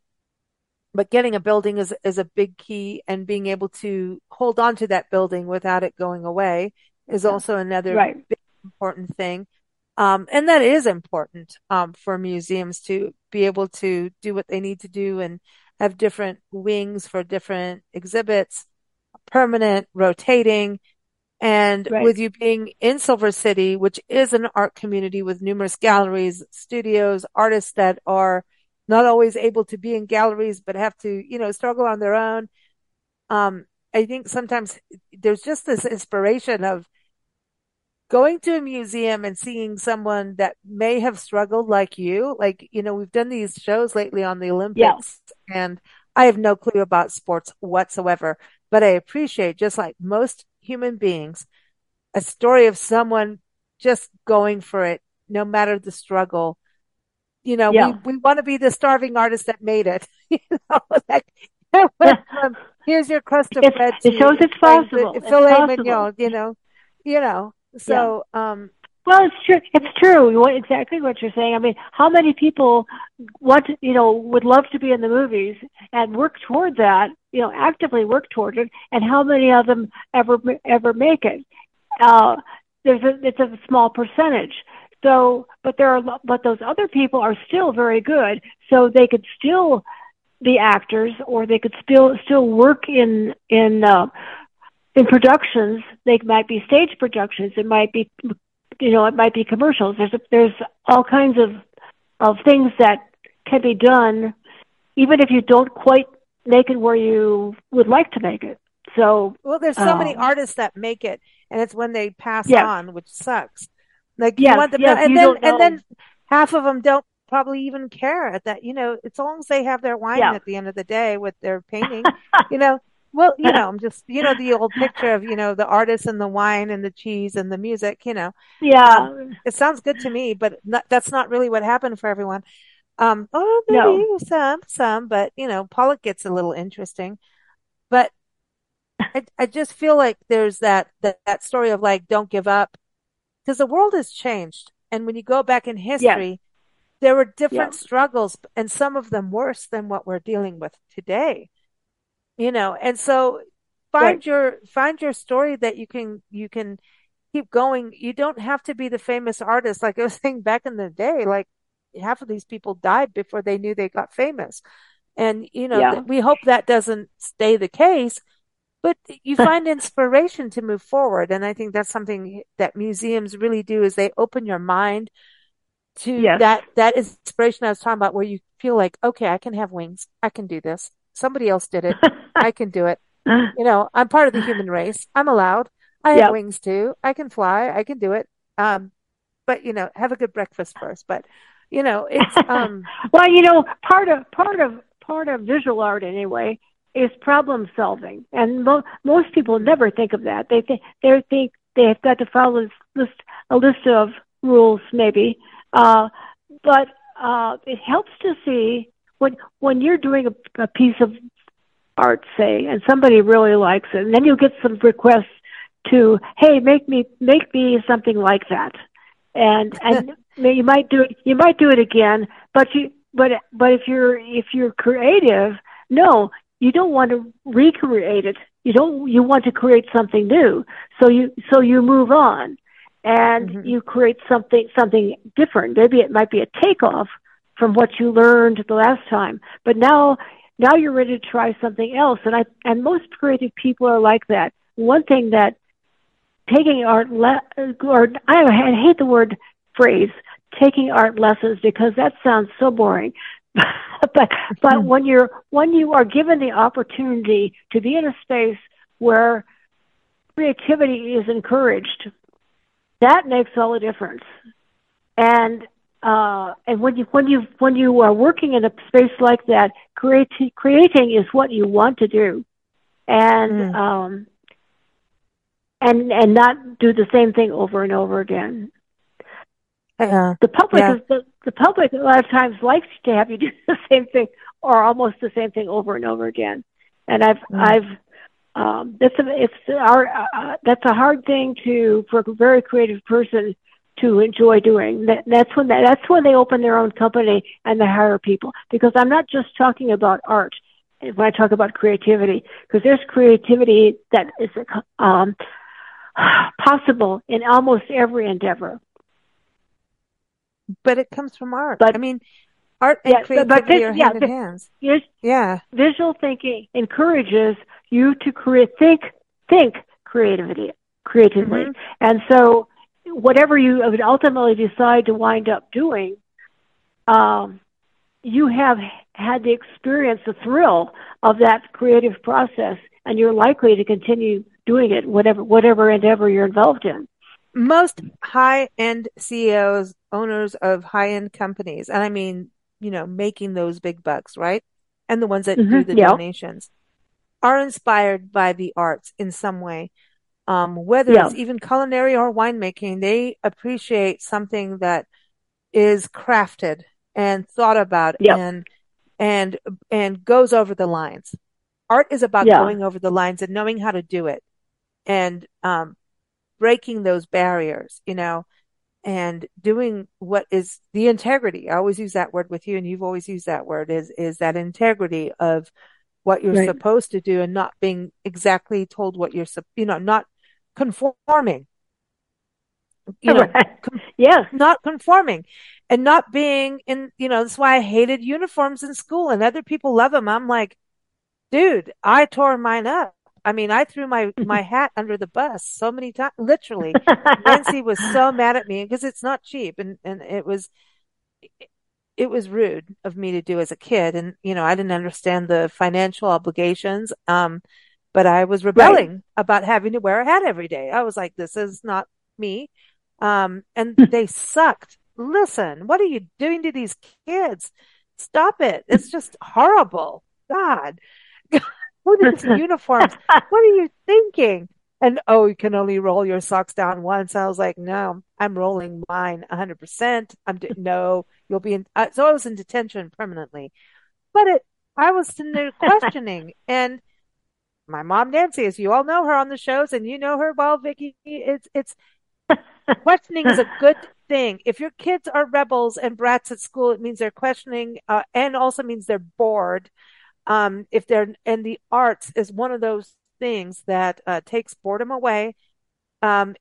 but getting a building is, is a big key and being able to hold on to that building without it going away is also another right. big important thing. Um, and that is important, um, for museums to be able to do what they need to do and have different wings for different exhibits, permanent, rotating, and right. with you being in Silver City, which is an art community with numerous galleries, studios, artists that are not always able to be in galleries, but have to, you know, struggle on their own. Um, I think sometimes there's just this inspiration of going to a museum and seeing someone that may have struggled like you. Like, you know, we've done these shows lately on the Olympics and I have no clue about sports whatsoever, but I appreciate just like most human beings, a story of someone just going for it, no matter the struggle. You know, yeah. we, we want to be the starving artist that made it. you know, like, um, here's your crust of bread. It shows it's possible. It's filet mignon, you know, you know, so, yeah. um, well, it's true. It's true. What, exactly what you're saying. I mean, how many people want, you know, would love to be in the movies and work toward that, you know, actively work toward it, and how many of them ever ever make it? Uh, there's a it's a small percentage. So, but there are, but those other people are still very good. So they could still be actors, or they could still still work in in uh, in productions. They might be stage productions. It might be you know, it might be commercials. There's a, there's all kinds of of things that can be done, even if you don't quite make it where you would like to make it. So well, there's so um, many artists that make it, and it's when they pass yes. on, which sucks. Like you yes, want them, yes, to, and then and then half of them don't probably even care at that. You know, as long as they have their wine yeah. at the end of the day with their painting, you know, well, you know, I'm just, you know, the old picture of, you know, the artist and the wine and the cheese and the music, you know. Yeah. Um, it sounds good to me, but not, that's not really what happened for everyone. Um, oh, maybe no. some, some, but, you know, Pollock gets a little interesting. But I, I just feel like there's that, that, that story of like, don't give up because the world has changed. And when you go back in history, there were different struggles and some of them worse than what we're dealing with today. You know, and so find right. your find your story that you can you can keep going. You don't have to be the famous artist. Like I was saying back in the day, like half of these people died before they knew they got famous. And, you know, yeah. we hope that doesn't stay the case, but you find inspiration to move forward. And I think that's something that museums really do is they open your mind to yes. that, that inspiration I was talking about where you feel like, okay, I can have wings. I can do this. Somebody else did it. I can do it. You know, I'm part of the human race. I'm allowed. I have yep. wings too. I can fly. I can do it. Um, but you know, have a good breakfast first. But you know, it's um. well, you know, part of part of part of visual art anyway is problem solving, and mo- most people never think of that. They think they think they've got to follow this list a list of rules, maybe, uh, but uh, it helps to see when when you're doing a, a piece of art, say, and somebody really likes it, and then you get some requests to, hey, make me make me something like that, and and you might do it. You might do it again, but you but but if you're if you're creative, no, you don't want to recreate it. You don't. You want to create something new. So you so you move on, and mm-hmm. you create something something different. Maybe it might be a takeoff from what you learned the last time, but now now you're ready to try something else. And I and most creative people are like that. One thing that taking art le- or I, hate the word phrase taking art lessons because that sounds so boring. but but hmm. when you're when you are given the opportunity to be in a space where creativity is encouraged, that makes all the difference. And uh, and when you when you when you are working in a space like that, creating creating is what you want to do, and mm. um, and and not do the same thing over and over again. Uh, the public yeah. is the, the public a lot of times likes to have you do the same thing or almost the same thing over and over again. And I've mm. I've um, that's a, it's our uh, that's a hard thing to for a very creative person to enjoy doing. That, that's when that, that's when they open their own company and they hire people. Because I'm not just talking about art when I talk about creativity, because there's creativity that is um, possible in almost every endeavor but it comes from art. But I mean, art and yeah, creativity but this, are yeah, hand in hand. yeah. Visual thinking encourages you to create, think, think creativity, creatively, mm-hmm. and so whatever you would ultimately decide to wind up doing, um, you have had the experience, the thrill of that creative process, and you're likely to continue doing it, whatever whatever endeavor you're involved in most high end CEOs, owners of high end companies, and I mean, you know, making those big bucks, right? And the ones that mm-hmm, do the yeah. donations are inspired by the arts in some way. Um, whether yeah. it's even culinary or winemaking, they appreciate something that is crafted and thought about yeah. and, and, and goes over the lines. Art is about going over the lines and knowing how to do it. And, um, breaking those barriers, you know, and doing what is the integrity. I always use that word with you and you've always used that word is, is that integrity of what you're right. supposed to do and not being exactly told what you're, you know, not conforming. You know, com- yeah, not conforming and not being in, you know, that's why I hated uniforms in school and other people love them. I'm like, dude, I tore mine up. I mean, I threw my, my hat under the bus so many times, literally. Nancy was so mad at me because it's not cheap and, and it was, it was rude of me to do as a kid. And, you know, I didn't understand the financial obligations. Um, but I was rebelling right. about having to wear a hat every day. I was like, this is not me. Um, and they sucked. Listen, what are you doing to these kids? Stop it. It's just horrible. God. What are these uniforms? What are you thinking? And oh, you can only roll your socks down once. I was like, no, I'm rolling mine 100%. I'm no, you'll be in. Uh, so I was in detention permanently, but it, I was in there questioning and my mom, Nancy, as you all know her on the shows and you know her well, Vicky, it's, it's, questioning is a good thing. If your kids are rebels and brats at school, it means they're questioning, uh, and also means they're bored. Um, if they're, and the arts is one of those things that uh, takes boredom away, um,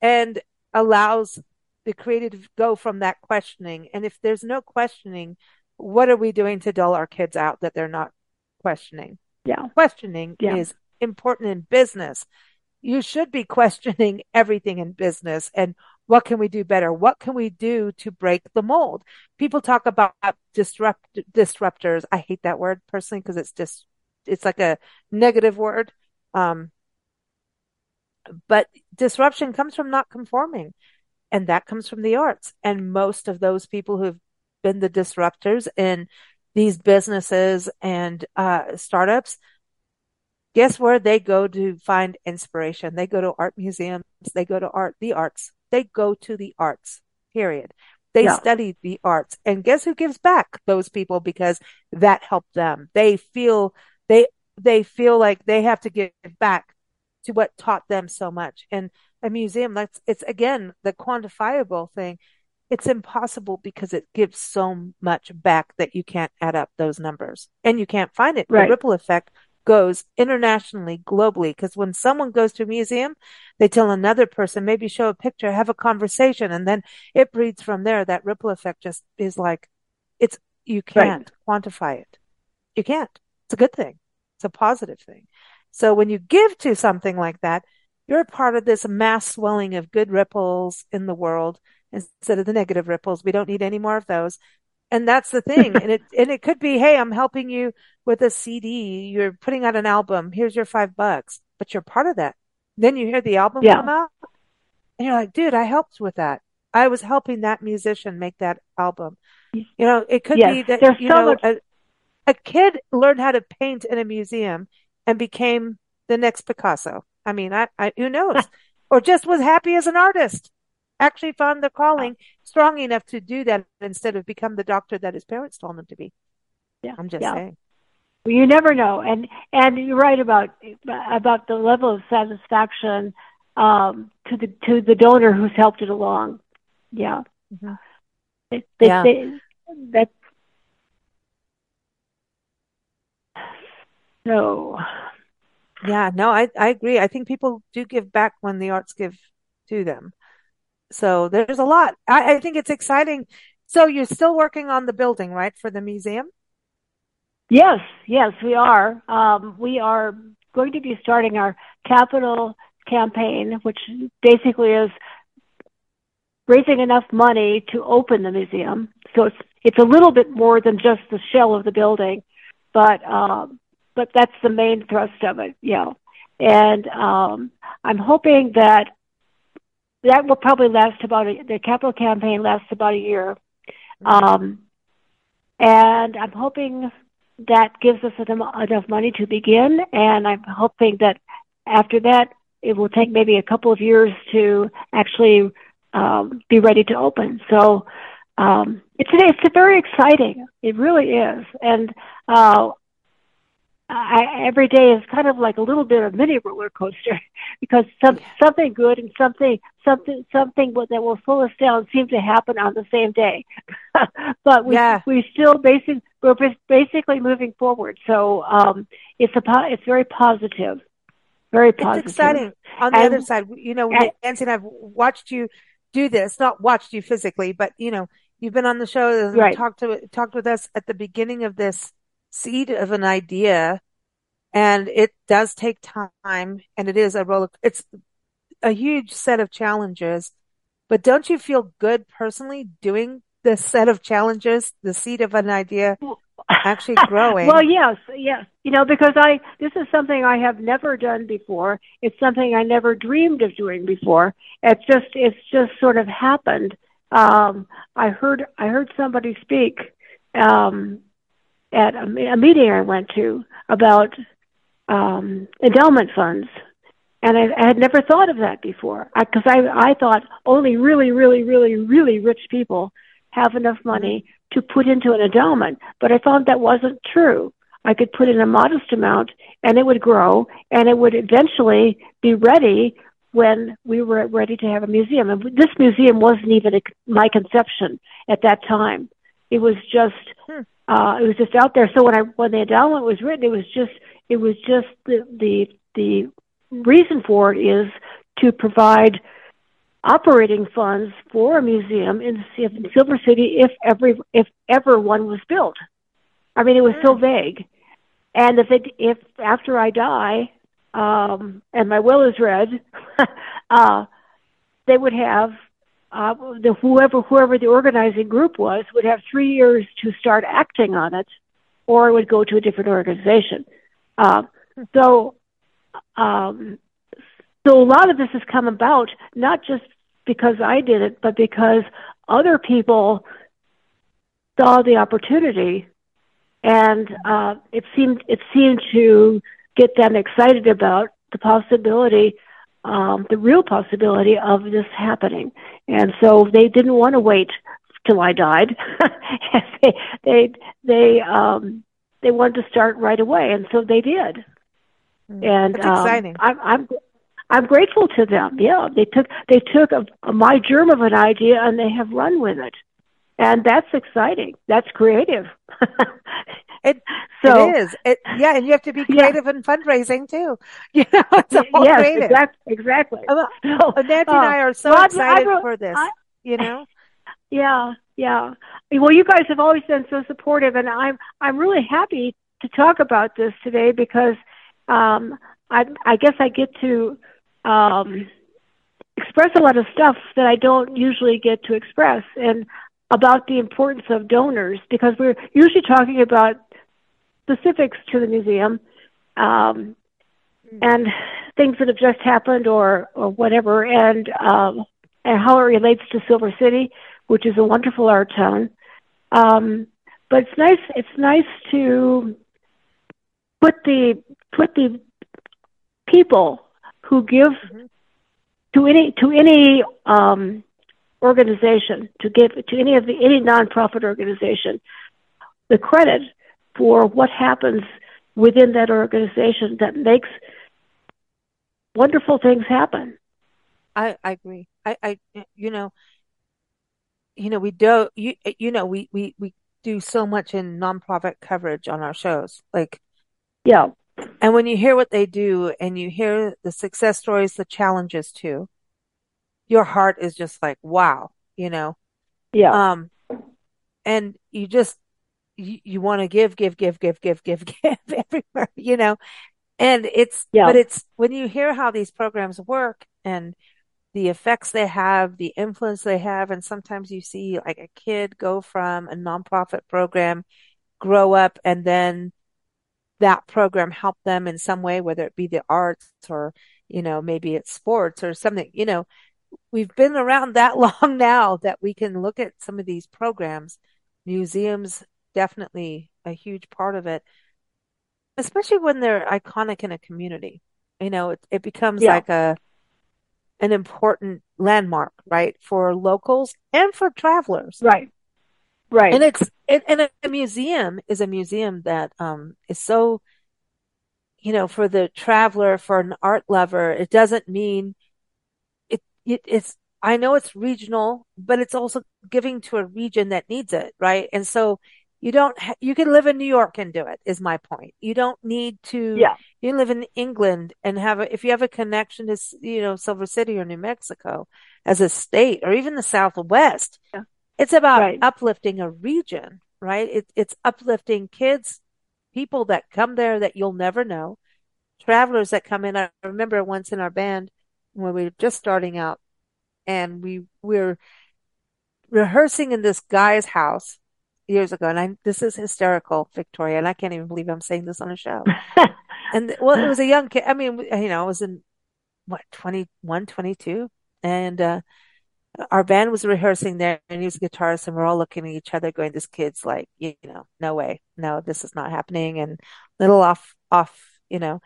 and allows the creative go from that questioning. And if there's no questioning, what are we doing to dull our kids out that they're not questioning? Yeah. Questioning yeah. is important in business. You should be questioning everything in business and what can we do better? What can we do to break the mold? People talk about disrupt disruptors. I hate that word personally because it's just it's like a negative word. Um, but disruption comes from not conforming, and that comes from the arts. And most of those people who've been the disruptors in these businesses and uh, startups, guess where they go to find inspiration? They go to art museums. They go to art, the arts. They go to the arts, period. They yeah. study the arts. And guess who gives back? Those people because that helped them. They feel, they, they feel like they have to give back to what taught them so much. And a museum, that's, it's again, the quantifiable thing. It's impossible because it gives so much back that you can't add up those numbers and you can't find it. Right. The ripple effect goes internationally, globally. Because when someone goes to a museum, they tell another person, maybe show a picture, have a conversation, and then it breeds from there. That ripple effect just is like, it's, you can't right. quantify it. You can't. It's a good thing. It's a positive thing. So when you give to something like that, you're a part of this mass swelling of good ripples in the world instead of the negative ripples. We don't need any more of those. And that's the thing. and it, and it could be, Hey, I'm helping you with a CD. You're putting out an album. Here's your five bucks, but you're part of that. Then you hear the album yeah. come out and you're like, dude, I helped with that. I was helping that musician make that album. You know, it could yes. be that, There's you so know, much- a, a kid learned how to paint in a museum and became the next Picasso. I mean, I, I who knows? or just was happy as an artist actually found the calling strong enough to do that instead of become the doctor that his parents told him to be. Yeah, I'm just yeah. saying. Well, you never know, and and you're right about about the level of satisfaction um, to the to the donor who's helped it along. Yeah, mm-hmm. they, they, yeah. They, that so. Yeah, no, I I agree. I think people do give back when the arts give to them. So there's a lot. I, I think it's exciting. So you're still working on the building, right, for the museum? Yes, yes, we are. Um, we are going to be starting our capital campaign, which basically is raising enough money to open the museum. So it's it's a little bit more than just the shell of the building, but um, but that's the main thrust of it. Yeah, and um, I'm hoping that that will probably last about a, the capital campaign lasts about a year. Mm-hmm. Um, and I'm hoping that gives us enough money to begin. And I'm hoping that after that, it will take maybe a couple of years to actually um, be ready to open. So um, it's it's very exciting. It really is. And uh, I, every day is kind of like a little bit of mini roller coaster because some, something good and something something something that will slow us down seem to happen on the same day. but we yeah. we still basically we're basically moving forward. So um, it's a it's very positive, very positive. It's exciting. On the and, other side, you know, and, Nancy and I've watched you do this. Not watched you physically, but you know, you've been on the show and right. talked to talked with us at the beginning of this seed of an idea and it does take time and it is a roller it's a huge set of challenges but don't you feel good personally doing this set of challenges the seed of an idea actually growing? well yes yes. You know because i this is something i have never done before. It's something i never dreamed of doing before. It's just it's just sort of happened. Um i heard i heard somebody speak um at a, a meeting I went to about um, endowment funds, and I, I had never thought of that before because I, I I thought only really really really really rich people have enough money to put into an endowment, but I found that wasn't true. I could put in a modest amount and it would grow and it would eventually be ready when we were ready to have a museum. And this museum wasn't even a, my conception at that time. It was just hmm. Uh, it was just out there. So when I when the endowment was written, it was just it was just the the the reason for it is to provide operating funds for a museum in, in Silver City if every if ever one was built. I mean, it was so hmm. vague. And if it if after I die, um, and my will is read, uh, they would have uh, the whoever whoever the organizing group was would have three years to start acting on it, or it would go to a different organization. Uh, so, um, so a lot of this has come about not just because I did it, but because other people saw the opportunity, and uh, it seemed it seemed to get them excited about the possibility, um, the real possibility of this happening. And so they didn't want to wait till I died. they they they um, they wanted to start right away, and so they did. Mm. And That's um, exciting. I'm I'm I'm grateful to them. Yeah, they took they took a, a, my germ of an idea and they have run with it, and that's exciting. That's creative. It so, it is. It, yeah, and you have to be creative yeah. in fundraising too. You know, it's all yes, creative. Exactly. exactly. So, Nancy uh, and I are so well, excited for this. I, you know. Yeah, yeah. Well, you guys have always been so supportive, and I'm I'm really happy to talk about this today because um, I I guess I get to um, express a lot of stuff that I don't usually get to express, and about the importance of donors because we're usually talking about specifics to the museum um, and things that have just happened or or whatever, and um, and how it relates to Silver City, which is a wonderful art town. Um, but it's nice. It's nice to put the put the people who give mm-hmm. to any to any um, organization to give to any of the any nonprofit organization the credit for what happens within that organization that makes wonderful things happen. I, I agree. I, I, you know, you know, we do, you, you know, we, we, we do so much in nonprofit coverage on our shows. Like, yeah. And when you hear what they do and you hear the success stories, the challenges too, your heart is just like, wow, you know? Yeah. Um, and you just, you, you want to give, give, give, give, give, give, give everywhere, you know? And it's, yeah. but it's when you hear how these programs work and the effects they have, the influence they have, and sometimes you see like a kid go from a nonprofit program, grow up, and then that program help them in some way, whether it be the arts or, you know, maybe it's sports or something, you know, we've been around that long now that we can look at some of these programs. Museums definitely a huge part of it, especially when they're iconic in a community. You know, it, it becomes yeah. like a an important landmark, right, for locals and for travelers. Right. Right. And it's it, and a museum is a museum that um is so you know, for the traveler, for an art lover, it doesn't mean it's, I know it's regional, but it's also giving to a region that needs it, right? And so you don't, ha- you can live in New York and do it is my point. You don't need to, yeah. you live in England and have a, if you have a connection to, you know, Silver City or New Mexico as a state or even the Southwest, yeah. it's about right. uplifting a region, right? It, it's uplifting kids, people that come there that you'll never know, travelers that come in. I remember once in our band, when we were just starting out and we were rehearsing in this guy's house years ago. And I, this is hysterical, Victoria. And I can't even believe I'm saying this on a show. and well, it was a young kid. I mean, you know, I was in what, 21, 22. And, uh, our band was rehearsing there and he was a guitarist and we're all looking at each other going, this kid's like, you know, no way. No, this is not happening. And little off, off, you know,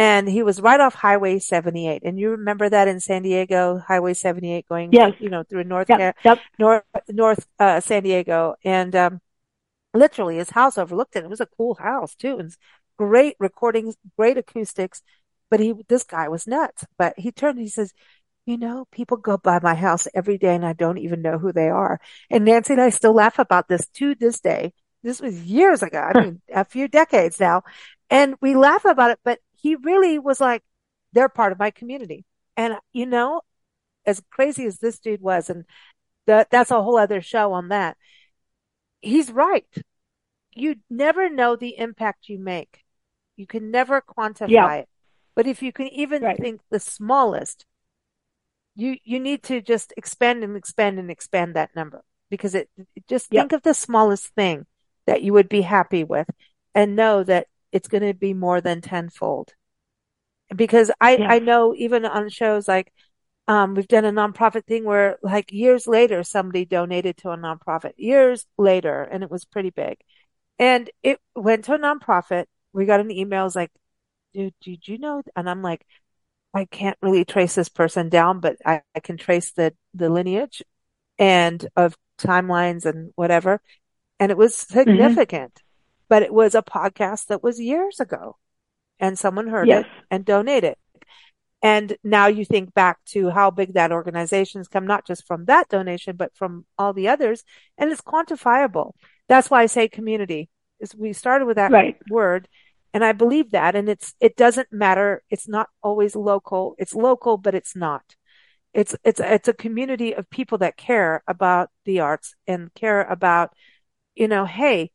and he was right off Highway 78. And you remember that in San Diego, Highway 78 going, yes. you know, through North, yep. Yep. North, North, uh, San Diego. And, um, literally his house overlooked it. It was a cool house too. And great recordings, great acoustics. but he, this guy was nuts. But he turned, he says, you know, people go by my house every day and I don't even know who they are. And Nancy and I still laugh about this to this day. This was years ago. I mean, a few decades now. And we laugh about it, but he really was like, they're part of my community. And you know, as crazy as this dude was, and that, that's a whole other show on that. He's right. You never know the impact you make. You can never quantify yeah. it. But if you can even right. think the smallest, you, you need to just expand and expand and expand that number because it, just yep. think of the smallest thing that you would be happy with and know that it's going to be more than tenfold. Because I, yeah. I know even on shows like, um, we've done a nonprofit thing where like years later, somebody donated to a nonprofit years later and it was pretty big and it went to a nonprofit. We got an email. Was like, dude, did you know? And I'm like, I can't really trace this person down, but I, I can trace the, the lineage and of timelines and whatever. And it was mm-hmm. significant, mm-hmm. But it was a podcast that was years ago and someone heard yes. it and donated. And now you think back to how big that organization's come, not just from that donation, but from all the others. And it's quantifiable. That's why I say community is we started with that right. word and I believe that. And it's, it doesn't matter. It's not always local. It's local, but it's not. It's, it's, it's a community of people that care about the arts and care about, you know, hey,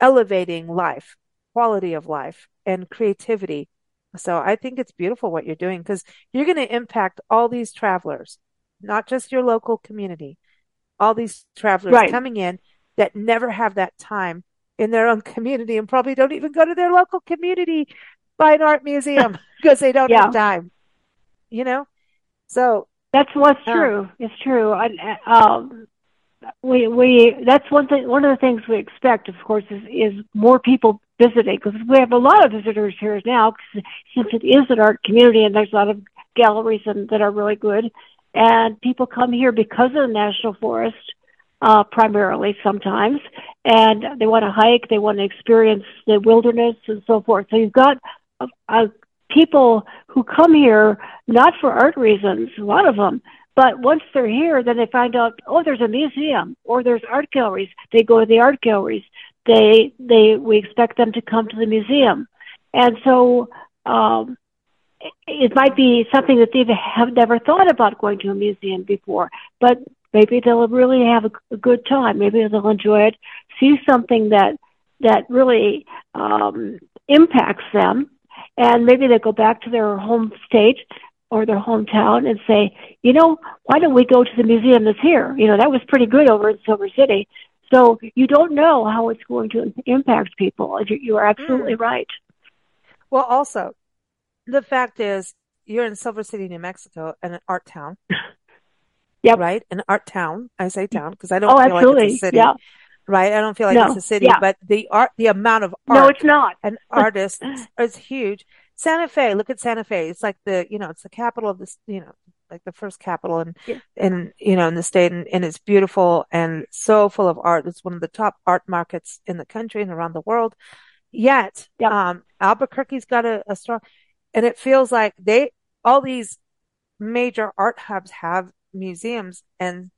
elevating life, quality of life and creativity. So I think it's beautiful what you're doing because you're going to impact all these travelers, not just your local community, all these travelers right. coming in that never have that time in their own community and probably don't even go to their local community fine art museum because they don't yeah. have time. You know, so that's what's uh, true. It's true. I, um, we we that's one thing. One of the things we expect, of course, is is more people visiting because we have a lot of visitors here now. Because since it is an art community, and there's a lot of galleries and, that are really good, and people come here because of the national forest uh, primarily sometimes, and they want to hike, they want to experience the wilderness and so forth. So you've got uh, uh, people who come here not for art reasons, a lot of them, but once they're here, then they find out, oh, there's a museum or there's art galleries. They go to the art galleries. They they we expect them to come to the museum, and so um, it might be something that they have never thought about going to a museum before, but maybe they'll really have a, a good time. Maybe they'll enjoy it, see something that that really um, impacts them, and maybe they go back to their home state or their hometown and say, you know, why don't we go to the museum that's here? You know, that was pretty good over in Silver City. So you don't know how it's going to impact people. You are absolutely mm. right. Well, also, the fact is, you're in Silver City, New Mexico, an art town. Yep. Right? An art town. I say town because I don't oh, feel absolutely. like it's a city. Yeah. Right? I don't feel like no. it's a city, yeah. but the art, the amount of art. No, it's not. and artists is huge. Santa Fe, look at Santa Fe. It's like the, you know, it's the capital of this, you know, like the first capital in, yeah. in, you know, in the state and, and it's beautiful and so full of art. It's one of the top art markets in the country and around the world. Yet, um, Albuquerque's got a, a strong, and it feels like they, all these major art hubs have museums and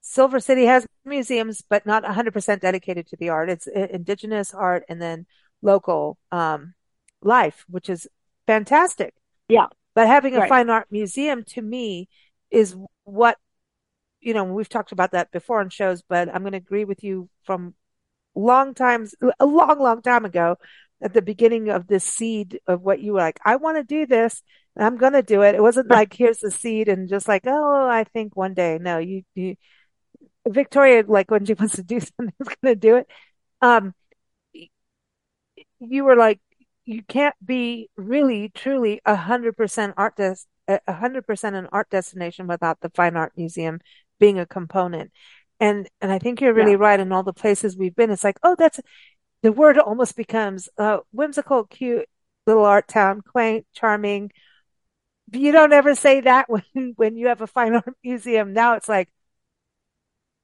Silver City has museums, but not 100% dedicated to the art. It's indigenous art and then local, um, life, which is fantastic. Yeah. But having a right. fine art museum to me is what, you know, we've talked about that before on shows, but I'm going to agree with you from long times, a long, long time ago at the beginning of this seed of what you were like, I want to do this. I'm going to do it. It wasn't like, here's the seed and just like, oh, I think one day. No, you, you, Victoria, like when she wants to do something, is going to do it. Um, you were like, you can't be really, truly a hundred percent art des, a hundred percent an art destination without the fine art museum being a component. And, and I think you're really yeah. right in all the places we've been. It's like, oh, that's, the word almost becomes, uh, whimsical, cute, little art town, quaint, charming. You don't ever say that when, when you have a fine art museum. Now it's like,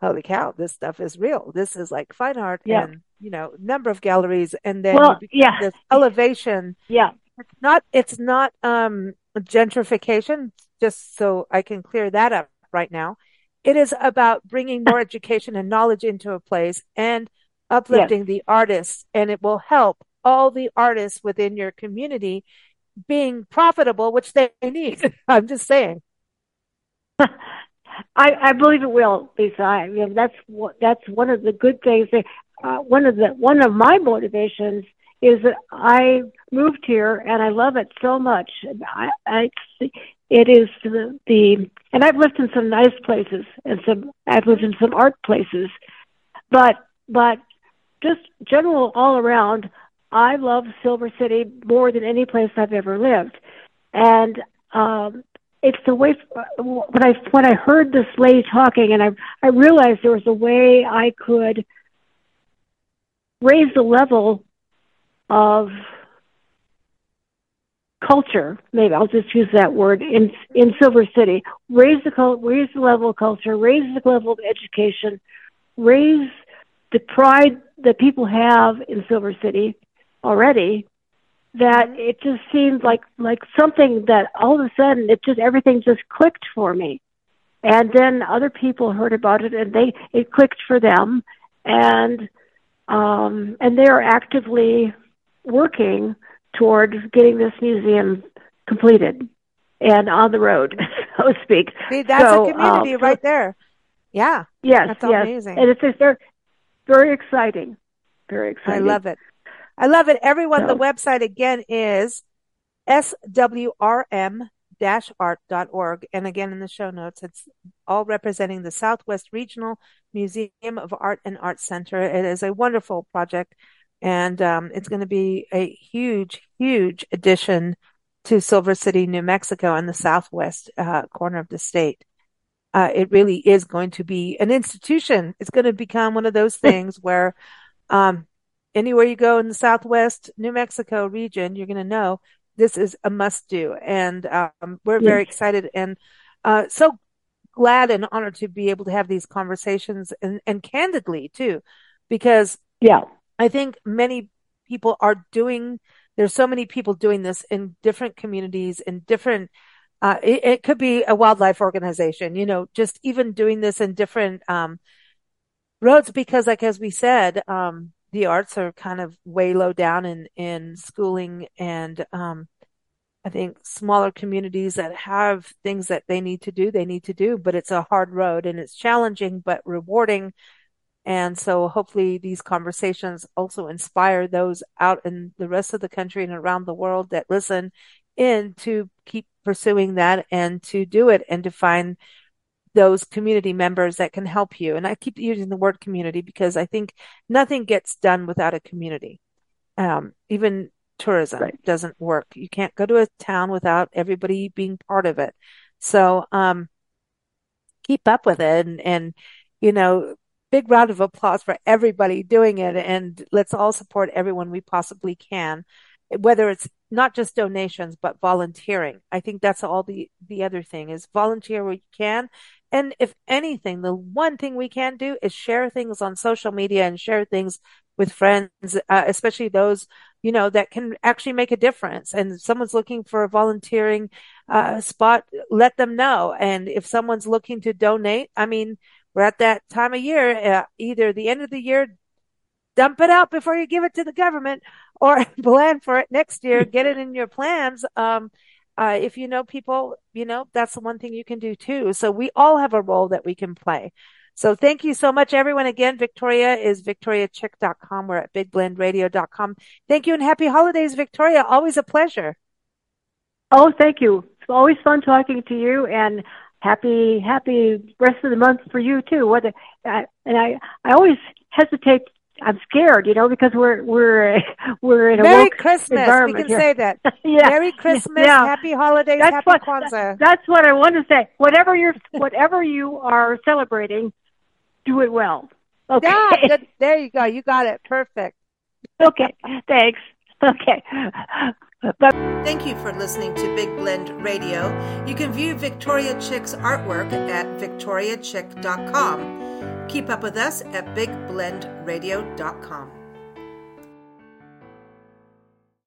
holy cow, this stuff is real. This is like fine art yeah. and, you know, number of galleries and then well, yeah. this elevation. Yeah. It's not, it's not, um, gentrification, just so I can clear that up right now. It is about bringing more education and knowledge into a place and uplifting yes. the artists, and it will help all the artists within your community being profitable, which they need. I'm just saying. I, I believe it will, Lisa. I mean, that's that's one of the good things. That, uh, one of the one of my motivations is that I moved here and I love it so much. I, I it is the, the and I've lived in some nice places and some I've lived in some art places, but but just general all around, I love Silver City more than any place I've ever lived, and um, it's the way when I when I heard this lady talking, and I I realized there was a way I could raise the level of culture. Maybe I'll just use that word in in Silver City. Raise the raise the level of culture, raise the level of education, raise the pride that people have in Silver City already. That mm-hmm. it just seemed like like something that all of a sudden it just everything just clicked for me, and then other people heard about it and they it clicked for them, and um, and they are actively working towards getting this museum completed and on the road, so to speak. See, that's so, a community uh, right there. Yeah. Yes. That's yes. amazing. And it's just very, very exciting. Very exciting. I love it. I love it. Everyone, the website again is swrm art.org. And again, in the show notes, it's all representing the Southwest Regional Museum of Art and Art Center. It is a wonderful project and um, it's going to be a huge, huge addition to Silver City, New Mexico, and the southwest uh, corner of the state. Uh, it really is going to be an institution. It's going to become one of those things where um, anywhere you go in the southwest New Mexico region, you're going to know this is a must do. And um, we're very excited and uh, so glad and honored to be able to have these conversations and, and candidly too, because yeah I think many people are doing, there's so many people doing this in different communities, in different, uh, it, it, could be a wildlife organization, you know, just even doing this in different, um, roads because like, as we said, um, the arts are kind of way low down in, in schooling and, um, I think smaller communities that have things that they need to do, they need to do, but it's a hard road and it's challenging, but rewarding. And so hopefully these conversations also inspire those out in the rest of the country and around the world that listen in to keep pursuing that and to do it and to find those community members that can help you. And I keep using the word community because I think nothing gets done without a community. Um, even tourism right. doesn't work. You can't go to a town without everybody being part of it. So, um, keep up with it and, and, you know, big round of applause for everybody doing it. And let's all support everyone we possibly can, whether it's not just donations, but volunteering. I think that's all the, the other thing is volunteer where you can. And if anything, the one thing we can do is share things on social media and share things with friends, uh, especially those, you know, that can actually make a difference. And if someone's looking for a volunteering, uh, spot, let them know. And if someone's looking to donate, I mean, we're at that time of year, uh, either the end of the year, dump it out before you give it to the government or plan for it next year, get it in your plans. Um, uh, if you know people, you know, that's the one thing you can do too. So we all have a role that we can play. So thank you so much, everyone. Again, Victoria is victoriachick.com. We're at bigblendradio.com. Thank you and happy holidays, Victoria. Always a pleasure. Oh, thank you. It's always fun talking to you. And happy happy rest of the month for you too. Whether uh, and I I always hesitate. I'm scared, you know, because we're we're we're in a Merry Christmas. We can here. say that. yeah. Merry Christmas. Yeah. Happy holidays. That's happy what, Kwanzaa. That's what I want to say. Whatever you're whatever you are celebrating, do it well. Okay. Yeah, good. There you go. You got it. Perfect. okay. Thanks. Okay. But Thank you for listening to Big Blend Radio. You can view Victoria Chick's artwork at victoriachick.com. Keep up with us at bigblendradio.com.